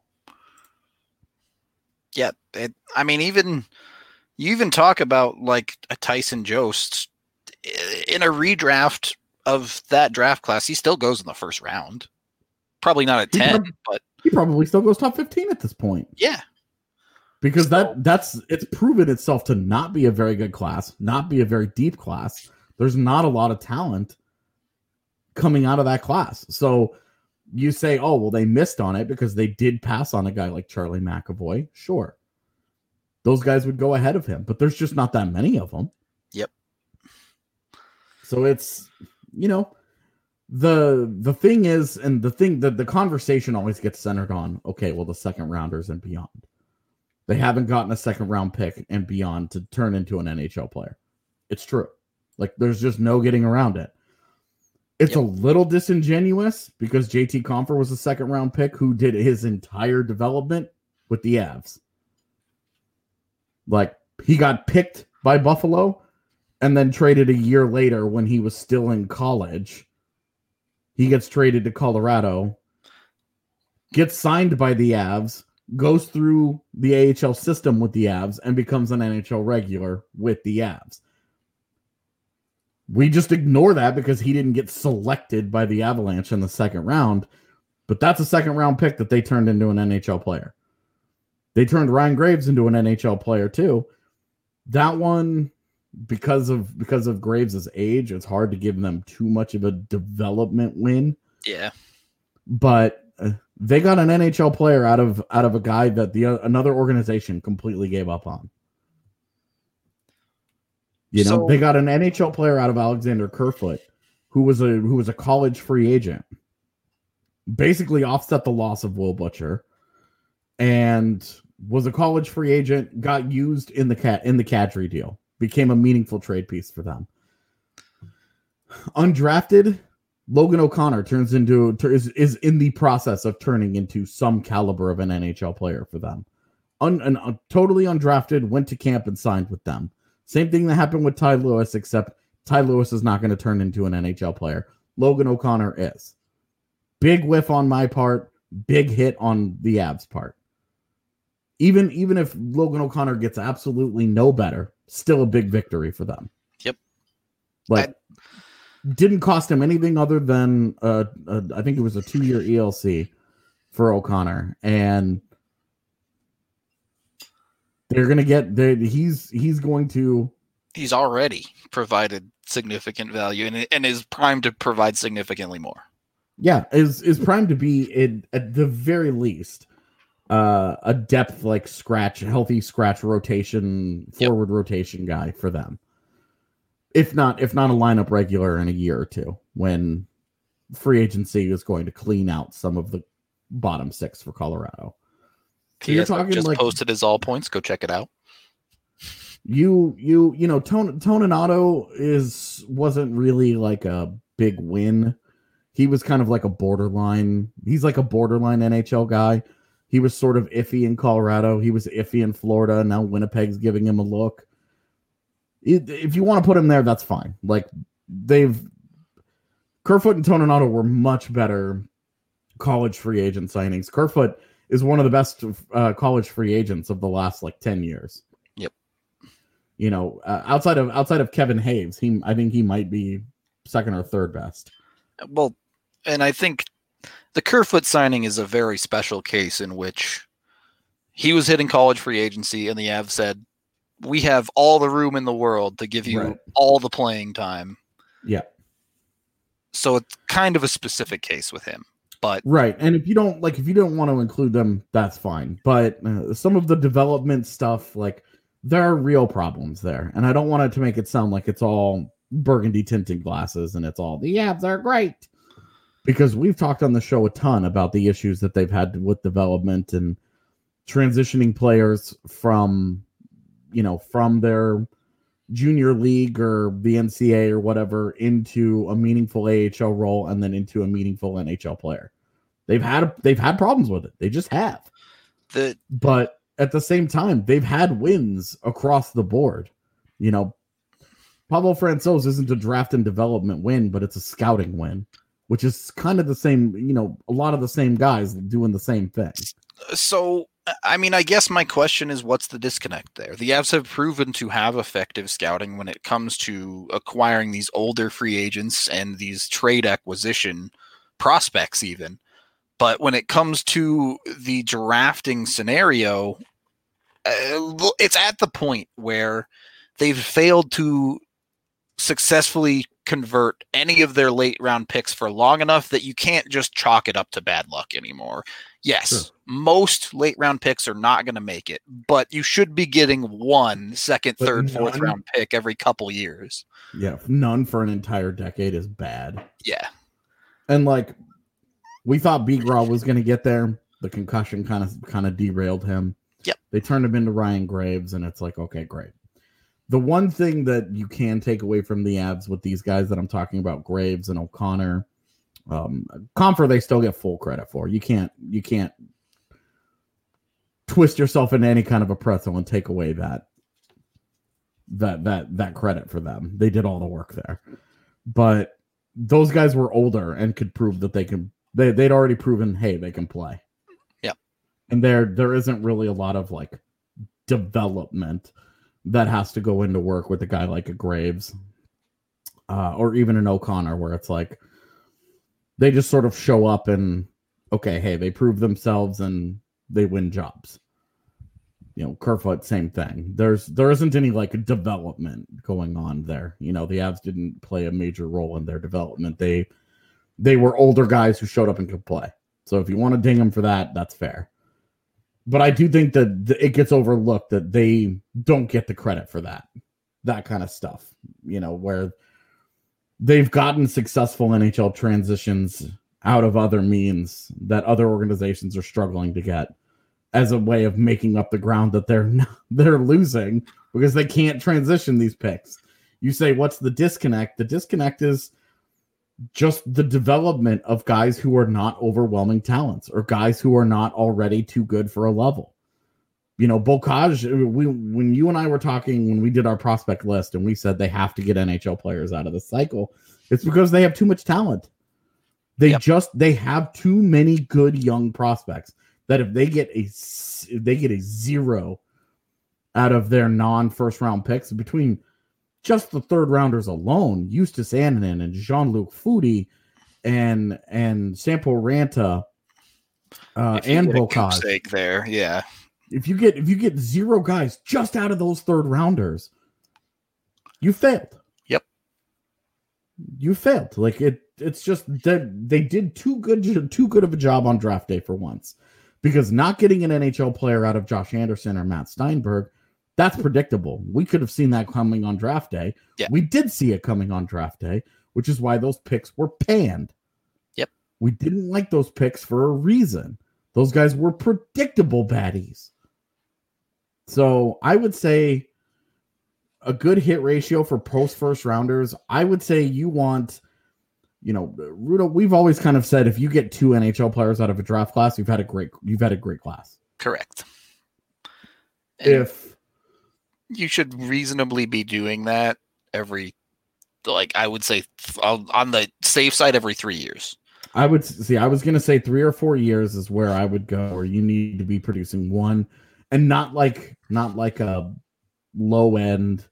Yeah, it, I mean, even you even talk about like a Tyson Jost in a redraft of that draft class, he still goes in the first round. Probably not at he ten, probably, but he probably still goes top fifteen at this point. Yeah, because that that's it's proven itself to not be a very good class, not be a very deep class. There's not a lot of talent coming out of that class. So you say, oh well, they missed on it because they did pass on a guy like Charlie McAvoy. Sure, those guys would go ahead of him, but there's just not that many of them. Yep. So it's you know, the the thing is, and the thing that the conversation always gets centered on, okay, well, the second rounders and beyond. They haven't gotten a second round pick and beyond to turn into an NHL player. It's true. Like there's just no getting around it. It's yep. a little disingenuous because JT Compher was a second round pick who did his entire development with the Avs. Like he got picked by Buffalo and then traded a year later when he was still in college. He gets traded to Colorado, gets signed by the Avs, goes through the AHL system with the Avs, and becomes an NHL regular with the Avs. We just ignore that because he didn't get selected by the Avalanche in the second round, but that's a second round pick that they turned into an NHL player. They turned Ryan Graves into an NHL player too. That one because of because of Graves's age, it's hard to give them too much of a development win. Yeah, but uh, they got an NHL player out of out of a guy that the uh, another organization completely gave up on. You know, so, they got an NHL player out of Alexander Kerfoot, who was a who was a college free agent. Basically, offset the loss of Will Butcher, and was a college free agent. Got used in the cat in the Kadri deal became a meaningful trade piece for them. Undrafted, Logan O'Connor turns into is is in the process of turning into some caliber of an NHL player for them. Un, an, totally undrafted, went to camp and signed with them. Same thing that happened with Ty Lewis, except Ty Lewis is not going to turn into an NHL player. Logan O'Connor is. Big whiff on my part, big hit on the Avs part. Even even if Logan O'Connor gets absolutely no better, still a big victory for them. Yep. Like I, didn't cost him anything other than uh, uh I think it was a two year ELC for O'Connor, and they're gonna get they he's he's going to he's already provided significant value and, and is primed to provide significantly more. Yeah, is is primed to be in, at the very least uh, a depth like scratch, healthy scratch rotation, forward yep. rotation guy for them. If not, if not a lineup regular in a year or two, when free agency is going to clean out some of the bottom six for Colorado. So you're talking just like, posted his all points. Go check it out. You you you know Tone Toninato is wasn't really like a big win. He was kind of like a borderline. He's like a borderline NHL guy he was sort of iffy in Colorado. He was iffy in Florida. Now Winnipeg's giving him a look. If you want to put him there, that's fine. Like they've Kerfoot and Toninato were much better college free agent signings. Kerfoot is one of the best uh, college free agents of the last like 10 years. Yep. You know, uh, outside of outside of Kevin Hayes, he I think he might be second or third best. Well, and I think the Kerfoot signing is a very special case in which he was hitting college free agency, and the Avs said, we have all the room in the world to give you Right. all the playing time. Yeah. So it's kind of a specific case with him. But Right. And if you don't like if you don't want to include them, that's fine. But uh, some of the development stuff like there are real problems there. And I don't want it to make it sound like it's all burgundy tinted glasses and it's all the avs are great. Because we've talked on the show a ton about the issues that they've had with development and transitioning players from you know, from their junior league or the NCA or whatever into a meaningful AHL role and then into a meaningful NHL player. They've had they've had problems with it. They just have. the But at the same time, they've had wins across the board. You know, Pavel Francouz isn't a draft and development win, but it's a scouting win, which is kind of the same, you know, a lot of the same guys doing the same thing. so I mean, I guess my question is what's the disconnect there? The Avs have proven to have effective scouting when it comes to acquiring these older free agents and these trade acquisition prospects, even. But when it comes to the drafting scenario, uh, it's at the point where they've failed to successfully convert any of their late round picks for long enough that you can't just chalk it up to bad luck anymore. Yes, Sure. most late round picks are not going to make it, but you should be getting one second, But third, fourth round pick every couple years. Yeah, none for an entire decade is bad. Yeah. And like we thought Bigras was going to get there. The concussion kind of kind of derailed him. Yep. They turned him into Ryan Graves, and it's like, okay, great. The one thing that you can take away from the avs with these guys that I'm talking about, Graves and O'Connor, um, Compher, they still get full credit for. You can't you can't twist yourself into any kind of a pretzel and take away that that that that credit for them. They did all the work there. But those guys were older and could prove that they can they, they'd already proven hey they can play Yeah, and there there isn't really a lot of like development that has to go into work with a guy like a graves uh, or even an o'connor where it's like they just sort of show up and okay hey they prove themselves and they win jobs. You know kerfoot same thing. There's there isn't any like development going on there. You know the avs didn't play a major role in their development. They they were older guys who showed up and could play. So if you want to ding them for that that's fair but i do think that th- it gets overlooked that they don't get the credit for that that kind of stuff you know where they've gotten successful nhl transitions out of other means that other organizations are struggling to get as a way of making up the ground that they're not, they're losing because they can't transition these picks. You say what's the disconnect? The disconnect is just the development of guys who are not overwhelming talents or guys who are not already too good for a level. You know, Beaucage, we when you and I were talking when we did our prospect list and we said they have to get NHL players out of the cycle, it's because they have too much talent. They Yep. just they have too many good young prospects that if they get a if they get a zero out of their non first round picks between just the third rounders alone, Eustace Annan and Jean Luc Foudy and and Sampo Ranta uh, and get a Beaucage. goose there, yeah. If you get if you get zero guys just out of those third rounders, you failed. Yep. You failed. Like it it's just that they did too good too good of a job on draft day for once. Because not getting an NHL player out of Josh Anderson or Matt Stienburg, that's predictable. We could have seen that coming on draft day. Yeah. We did see it coming on draft day, which is why those picks were panned. Yep. We didn't like those picks for a reason. Those guys were predictable baddies. So I would say a good hit ratio for post first rounders. I would say you want, you know, Rudo. We've always kind of said if you get two NHL players out of a draft class, you've had a great, you've had a great class. Correct. And If you should reasonably be doing that every, like I would say, th- on the safe side, every three years. I would see, I was going to say three or four years is where I would go, where you need to be producing one, and not like not like a low end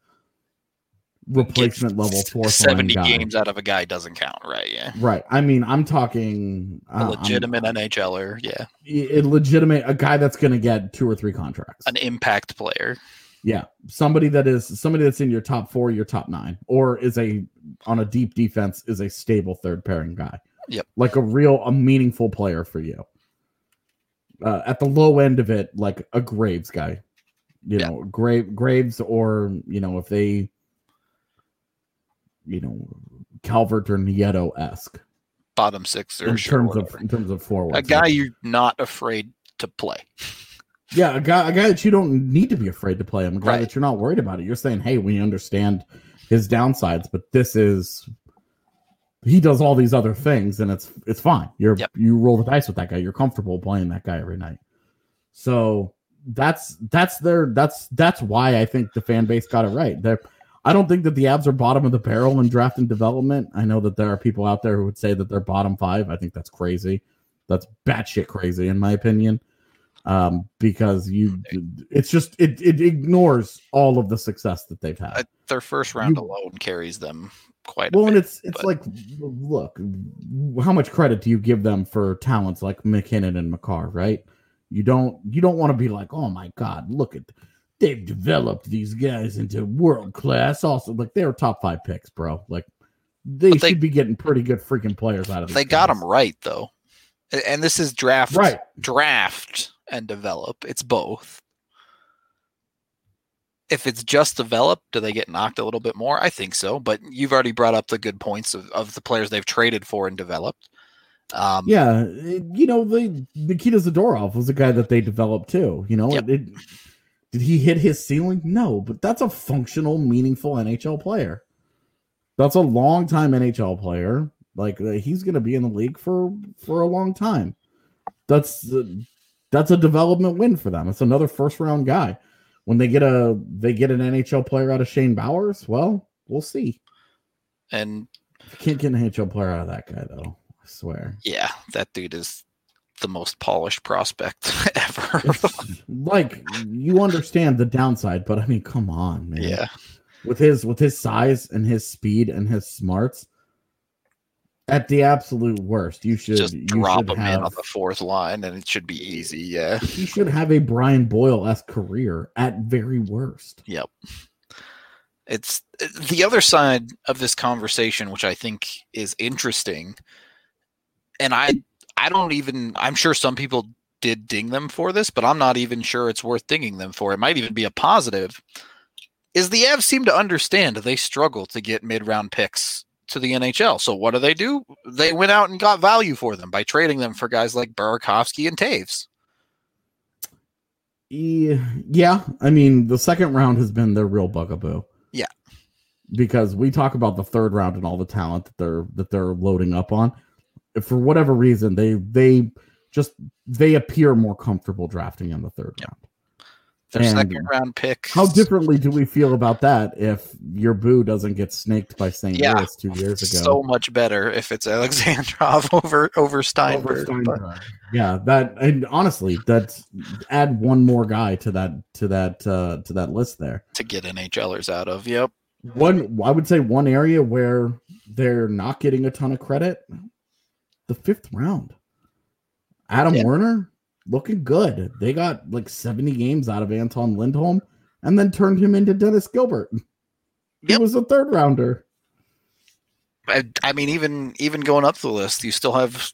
replacement level S- fourth line Seventy guy. games out of a guy doesn't count, right? Yeah, Right. I mean, I'm talking a uh, I'm- legitimate NHLer, yeah, a legitimate a guy that's going to get two or three contracts. an impact player. Yeah, somebody that is somebody that's in your top four, your top nine, or is a on a deep defense is a stable third pairing guy. Yep. like a real a meaningful player for you. Uh, at the low end of it, like a Graves guy, you Yeah. know, Grave Graves, or you know, if they, you know, Calvert or Nieto esque Bottom six or in terms of in terms of forward. a guy you're not afraid to play. Yeah, a guy, a guy that you don't need to be afraid to play him. A guy Right. that you're not worried about it. You're saying, hey, we understand his downsides, but this is he does all these other things, and it's it's fine. You're Yep. you roll the dice with that guy. You're comfortable playing that guy every night. So that's that's their that's that's why I think the fan base got it right. They're, I don't think that the Avs are bottom of the barrel in draft and development. I know that there are people out there who would say that they're bottom five. I think that's crazy. That's batshit crazy in my opinion um, because you it's just it it ignores all of the success that they've had. Uh, Their first round You- alone carries them quite well, and it's it's but- like look, how much credit do you give them for talents like MacKinnon and Makar, right? You don't you don't want to be like, oh my god, look at they've developed these guys into world class. Also, like they're top five picks, bro. Like they, they- should be getting pretty good freaking players out of. They these got them right though, and this is draft, right. draft and develop. It's both. If it's just develop, do they get knocked a little bit more? I think so. But you've already brought up the good points of, of the players they've traded for and developed. Um, Yeah, you know, the Nikita Zadorov was a guy that they developed too. You know, Yep. it, it- did he hit his ceiling? No, but that's a functional, meaningful NHL player. That's a long time NHL player. Like uh, he's going to be in the league for for a long time. That's uh, that's a development win for them. It's another first round guy. When they get a they get an NHL player out of Shane Bowers, well, we'll see. and Can't get an NHL player out of that guy though. I swear. yeah, that dude is the most polished prospect ever. Like you understand the downside, but I mean, come on, man. yeah, With his with his size and his speed and his smarts, at the absolute worst, you should just you drop should him in on the fourth line, and it should be easy. Yeah. he should have a Brian Boyle esque career at very worst. Yep. It's the other side of this conversation, which I think is interesting. And I I don't even I'm sure some people did ding them for this, but I'm not even sure it's worth dinging them for. It might even be a positive. Is the Avs seem to understand they struggle to get mid round picks to the NHL. So what do they do? They went out and got value for them by trading them for guys like Burakovsky and Toews. Yeah, yeah, I mean, the second round has been their real bugaboo. Yeah. Because we talk about the third round and all the talent that they're that they're loading up on. If for whatever reason, they they just they appear more comfortable drafting in the third Yep. round. Their And second round pick. How differently do we feel about that if your boo doesn't get snaked by St. Yeah. Louis two years ago? so much better if it's Alexandrov over over Stienburg. Over Stienburg. Yeah, that and honestly, that's add one more guy to that to that uh to that list there. to get NHLers out of. Yep. One I would say one area where they're not getting a ton of credit, the fifth round. Adam Yeah. Werner looking good. They got like 70 games out of Anton Lindholm and then turned him into Dennis Gilbert. He was a third rounder. I, I mean, even even going up the list, you still have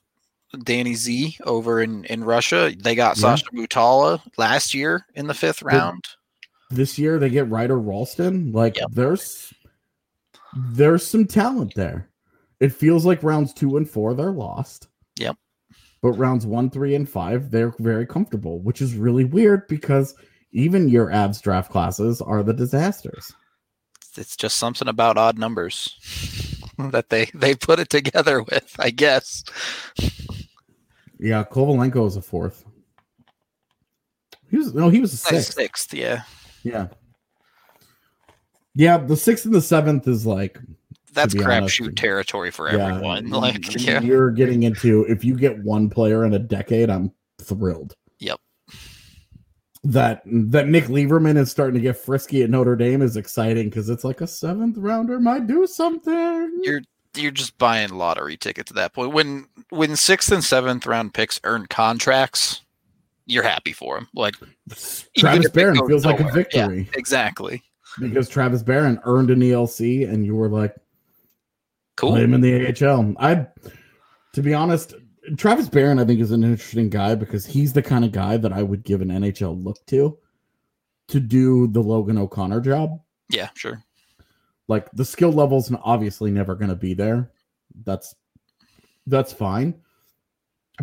Danny Z over in in Russia. They got Yeah. Sasha Mutala last year in the fifth round. This year they get Ryder Rolston. Like Yep. there's there's some talent there. It feels like rounds two and four they're lost. Yep. But rounds one, three, and five, they're very comfortable, which is really weird because even your avs draft classes are the disasters. It's just something about odd numbers that they they put it together with. I guess. Yeah, Kovalenko is a fourth. He was no, he was a sixth. sixth, yeah. Yeah. Yeah, the sixth and the seventh is like That's crapshoot territory for yeah, everyone. Mm-hmm. Like, yeah. you're getting into if you get one player in a decade, I'm thrilled. Yep. That that Nick Leivermann is starting to get frisky at Notre Dame is exciting because it's like a seventh rounder might do something. You're you're just buying lottery tickets at that point. When when sixth and seventh round picks earn contracts, you're happy for him. Like Travis Barron goes feels like a nowhere. Yeah, victory exactly. because Travis Barron earned an ELC, and you were like, Cool. play him in the AHL. I, to be honest, Travis Barron I think is an interesting guy because he's the kind of guy that I would give an NHL look to, to do the Logan O'Connor job. Yeah, sure. Like the skill levels obviously never going to be there. That's that's fine.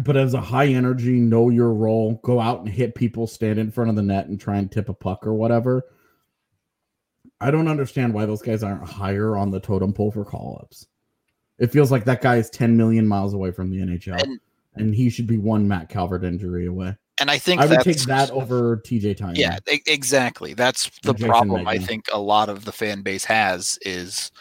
But as a high energy, know your role, go out and hit people, stand in front of the net and try and tip a puck or whatever. I don't understand why those guys aren't higher on the totem pole for call ups. It feels like that guy is 10 million miles away from the NHL, And- and, he should be one Matt Calvert injury away. And I think I would take that over TJ Tynan. Yeah, exactly. That's the Jason problem I think a lot of the fan base has is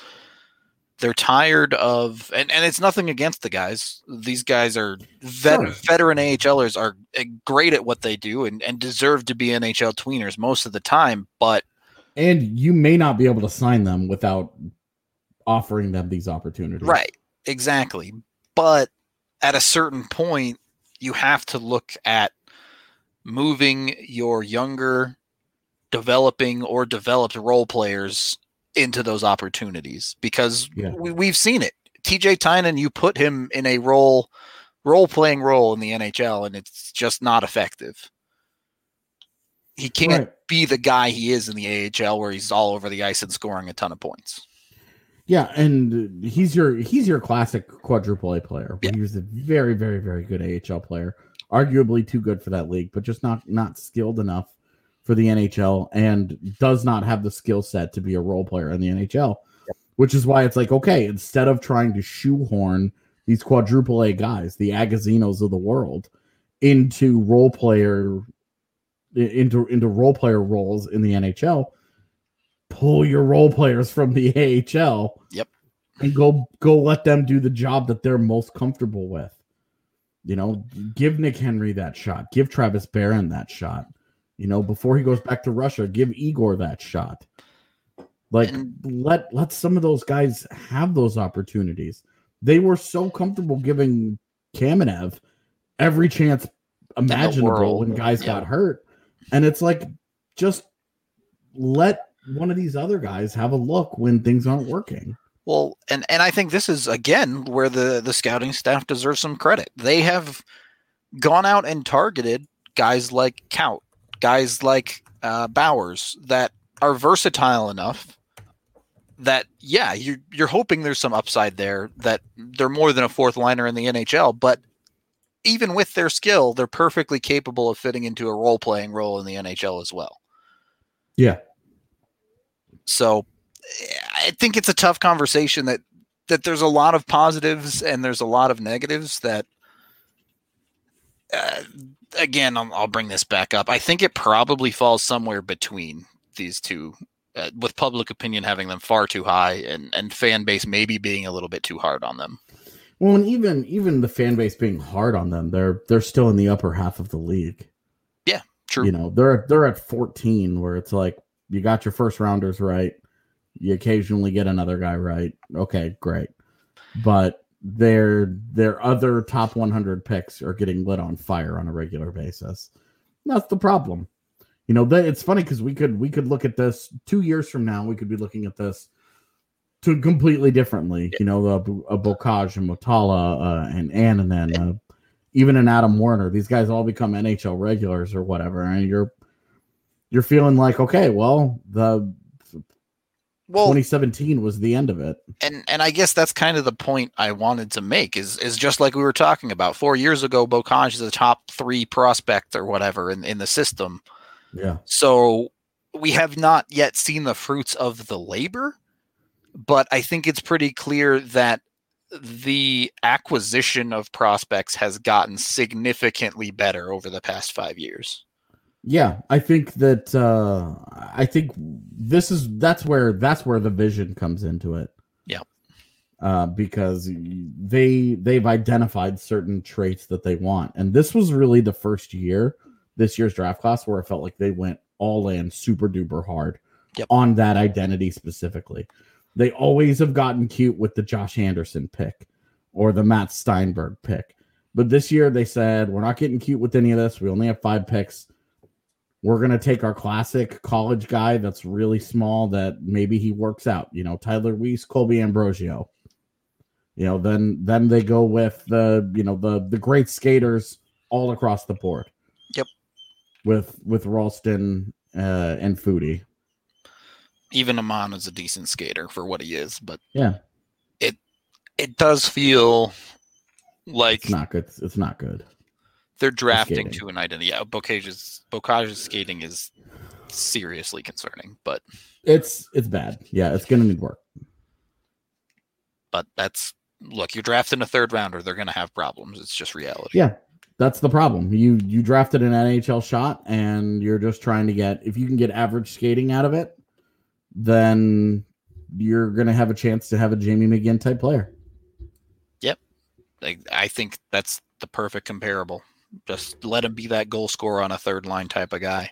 they're tired of and, and it's nothing against the guys. These guys are vet, Sure. veteran AHLers are uh, great at what they do and, and deserve to be NHL tweeners most of the time, but And you may not be able to sign them without offering them these opportunities. Right. Exactly. But at a certain point, you have to look at moving your younger, developing or developed role players into those opportunities because Yeah. we, we've seen it. TJ Tynan, you put him in a role, role playing role in the NHL, and it's just not effective. He can't Right. be the guy he is in the AHL where he's all over the ice and scoring a ton of points. Yeah, and he's your he's your classic quadruple A player. Yeah. He was a very, very, very good AHL player. Arguably too good for that league, but just not not skilled enough for the NHL and does not have the skill set to be a role player in the NHL. Which is why it's like, okay, instead of trying to shoehorn these quadruple A guys, the Agazinos of the world, into role player into into role player roles in the NHL, pull your role players from the AHL. Yep. And go go let them do the job that they're most comfortable with. You know, give Nick Henry that shot. Give Travis Barron that shot. You know, before he goes back to Russia, give Igor that shot. Like And- let let some of those guys have those opportunities. They were so comfortable giving Kamenev every chance imaginable when guys yeah. got hurt. And it's like just let one of these other guys have a look when things aren't working. Well, and and I think this is again where the the scouting staff deserves some credit. They have gone out and targeted guys like Kaut, guys like uh, Bowers that are versatile enough that yeah, you you're hoping there's some upside there that they're more than a fourth liner in the NHL, but even with their skill, they're perfectly capable of fitting into a role playing role in the NHL as well. Yeah. So I think it's a tough conversation that that there's a lot of positives and there's a lot of negatives that uh, again I'll, I'll bring this back up. I think it probably falls somewhere between these two uh, with public opinion having them far too high and and fan base maybe being a little bit too hard on them. Well, and even even the fan base being hard on them, they're they're still in the upper half of the league. Yeah, true. You know, they're they're at 14 where it's like you got your first rounders right. You occasionally get another guy right. Okay, great. But their their other top 100 picks are getting lit on fire on a regular basis. That's the problem. You know, they, it's funny because we could we could look at this two years from now. We could be looking at this to completely differently. You know, a, a Beaucage and Mutala uh, and Annunen, uh, even an Adam Werner. These guys all become NHL regulars or whatever, and you're you're feeling like, okay, well, the Well, 2017 was the end of it. and and I guess that's kind of the point I wanted to make is is just like we were talking about four years ago. Beaucage is a top three prospect or whatever in, in the system. Yeah, So we have not yet seen the fruits of the labor, but I think it's pretty clear that the acquisition of prospects has gotten significantly better over the past five years. Yeah. I think that uh I think this is that's where that's where the vision comes into it. Yeah. Uh, because they they've identified certain traits that they want, and this was really the first year this year's draft class where it felt like they went all in super duper hard Yep. on that identity specifically. They always have gotten cute with the Josh Anderson pick or the Matt Stienburg pick. But this year they said we're not getting cute with any of this. We only have five picks. We're gonna take our classic college guy that's really small that maybe he works out. You know, Tyler Weiss, Colby Ambrosio. You know, then then they go with the you know the the great skaters all across the board. Yep. With with Rolston uh, and Foudy. Even Amon is a decent skater for what he is, but Yeah, it it does feel like it's not good. It's not good. They're drafting to an identity. Yeah, Beaucage's Beaucage's skating is seriously concerning, but It's it's bad. Yeah, it's gonna need work. but that's look, you're drafting a third rounder, they're gonna have problems. It's just reality. Yeah, that's the problem. You you drafted an NHL shot, and you're just trying to get if you can get average skating out of it, then you're gonna have a chance to have a Jamie McGinn type player. Yep. Like, I think that's the perfect comparable. Just let him be that goal scorer on a third line type of guy.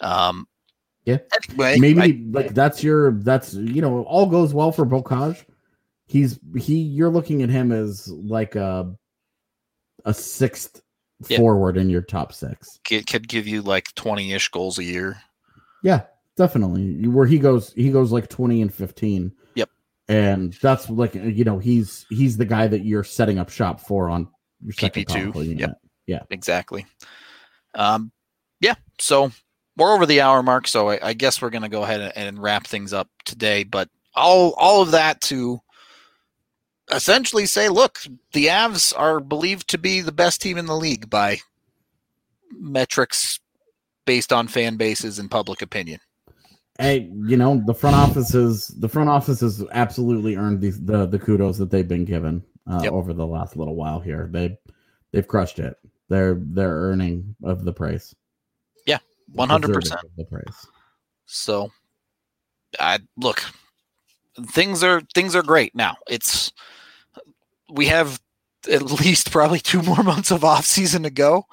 Um, Yeah. Anyway, Maybe I- like that's your that's you know all goes well for Beaucage. He's he you're looking at him as like a a sixth Yeah. forward in your top six. could, could give you like 20 ish goals a year. Yeah, definitely. Where he goes, he goes like twenty and fifteen. Yep. And that's like you know he's he's the guy that you're setting up shop for on your second PP2, power play unit. Yep. Exactly. Um, yeah. So we're over the hour mark. So I, I guess we're going to go ahead and, and wrap things up today. But all, all of that to essentially say, look, the Avs are believed to be the best team in the league by metrics based on fan bases and public opinion. Hey, you know the front office is the front office has absolutely earned these the the kudos that they've been given uh, Yep. over the last little while here. They they've crushed it. They're they're earning of the price. Yeah, one hundred percent of the price. So, I look, things are things are great now. It's we have at least probably two more months of off season to go,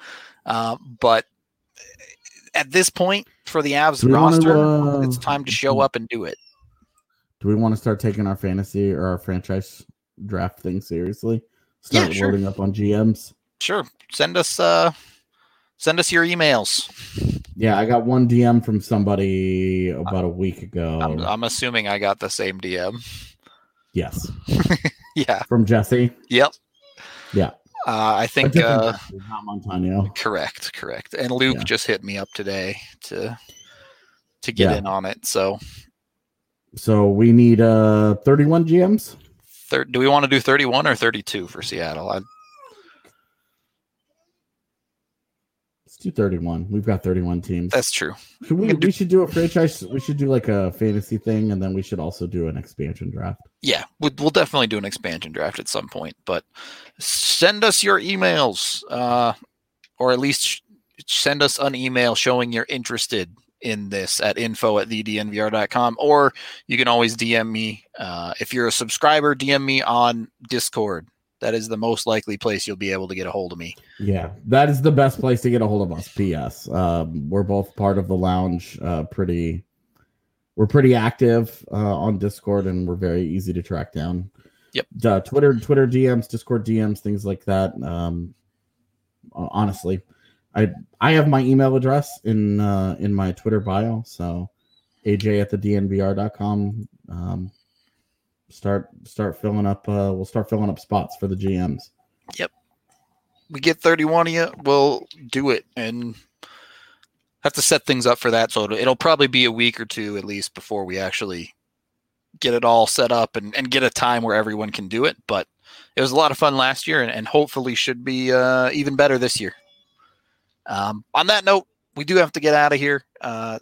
uh, but at this point for the Avs Do we wanna, roster, uh, it's time to show up and do it. Do we want to start taking our fantasy or our franchise draft thing seriously? Start Yeah, sure. loading up on GMs. Sure, send us uh, send us your emails. Yeah, I got one DM from somebody about a week ago. I'm, I'm assuming I got the same DM. yes, Yeah. from Jesse. Yep. Yeah. Uh, I think uh, Jesse, not Montano. correct, correct. And Luke Yeah. just hit me up today to to get Yeah. in on it. So, So we need uh 31 GMs. thir- do we want to do 31 or 32 for Seattle? I, do 31. We've got 31 teams. that's true. Should we, can do- we should do a franchise. We should do like a fantasy thing, and then we should also do an expansion draft. Yeah, we'll, we'll definitely do an expansion draft at some point. But send us your emails, uh, or at least sh- send us an email showing you're interested in this at info at thednvr.com or you can always dm me uh, if you're a subscriber dm me on discord that is the most likely place you'll be able to get a hold of me Yeah, that is the best place to get a hold of us. P.S. Um, we're both part of the lounge. Uh, pretty, we're pretty active uh, on Discord, and we're very easy to track down. Yep. Uh, Twitter, Twitter DMs, Discord DMs, things like that. Um, honestly, I I have my email address in uh, in my Twitter bio. So, aj at the dnvr.com. Um, start start filling up. Uh, we'll start filling up spots for the GMs. Yep, we get 31 of you we'll do it and have to set things up for that so it'll, it'll probably be a week or two at least before we actually get it all set up and, and get a time where everyone can do it but it was a lot of fun last year and, and hopefully should be uh, even better this year um, on that note we do have to get out of here uh,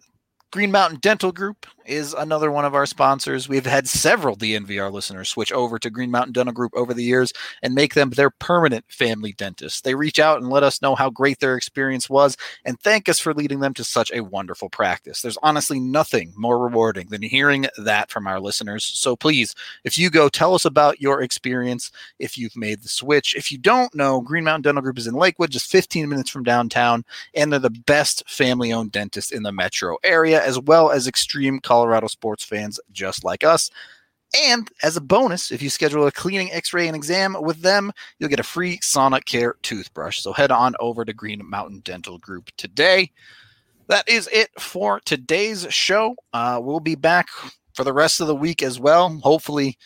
green mountain dental group is another one of our sponsors we've had several dnvr listeners switch over to green mountain dental group over the years and make them their permanent family dentist. They reach out and let us know how great their experience was and thank us for leading them to such a wonderful practice. There's honestly nothing more rewarding than hearing that from our listeners. So please, if you go, tell us about your experience, if you've made the switch. If you don't know, Green Mountain Dental Group is in Lakewood, just 15 minutes from downtown, and they're the best family owned dentist in the metro area, as well as extreme Colorado sports fans just like us. And as a bonus, if you schedule a cleaning, x ray, and exam with them, you'll get a free Sonicare toothbrush. So head on over to Green Mountain Dental Group today. That is it for today's show. Uh, we'll be back for the rest of the week as well. Hopefully,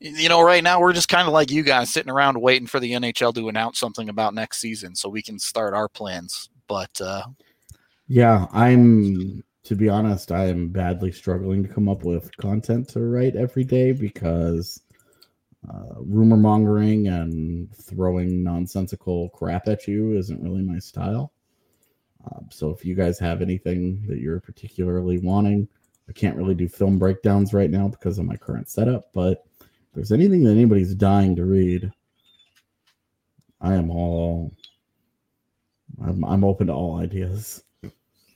you know, right now we're just kind of like you guys sitting around waiting for the NHL to announce something about next season so we can start our plans. But uh, yeah, I'm to be honest, I am badly struggling to come up with content to write every day because uh, rumor mongering and throwing nonsensical crap at you isn't really my style. Uh, so if you guys have anything that you're particularly wanting, I can't really do film breakdowns right now because of my current setup, but if there's anything that anybody's dying to read, I am all I'm, I'm open to all ideas.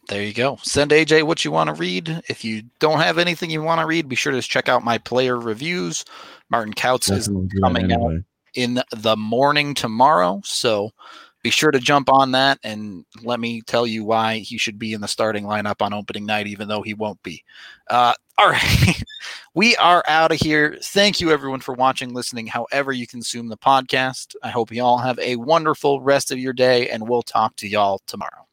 There you go. Send AJ what you want to read. If you don't have anything you want to read, be sure to check out my player reviews. Martin Kaut's is coming anyway. out in the morning tomorrow. So be sure to jump on that and let me tell you why he should be in the starting lineup on opening night, even though he won't be. Uh, all right. we are out of here. Thank you, everyone, for watching, listening, however you consume the podcast. I hope you all have a wonderful rest of your day, and we'll talk to y'all tomorrow.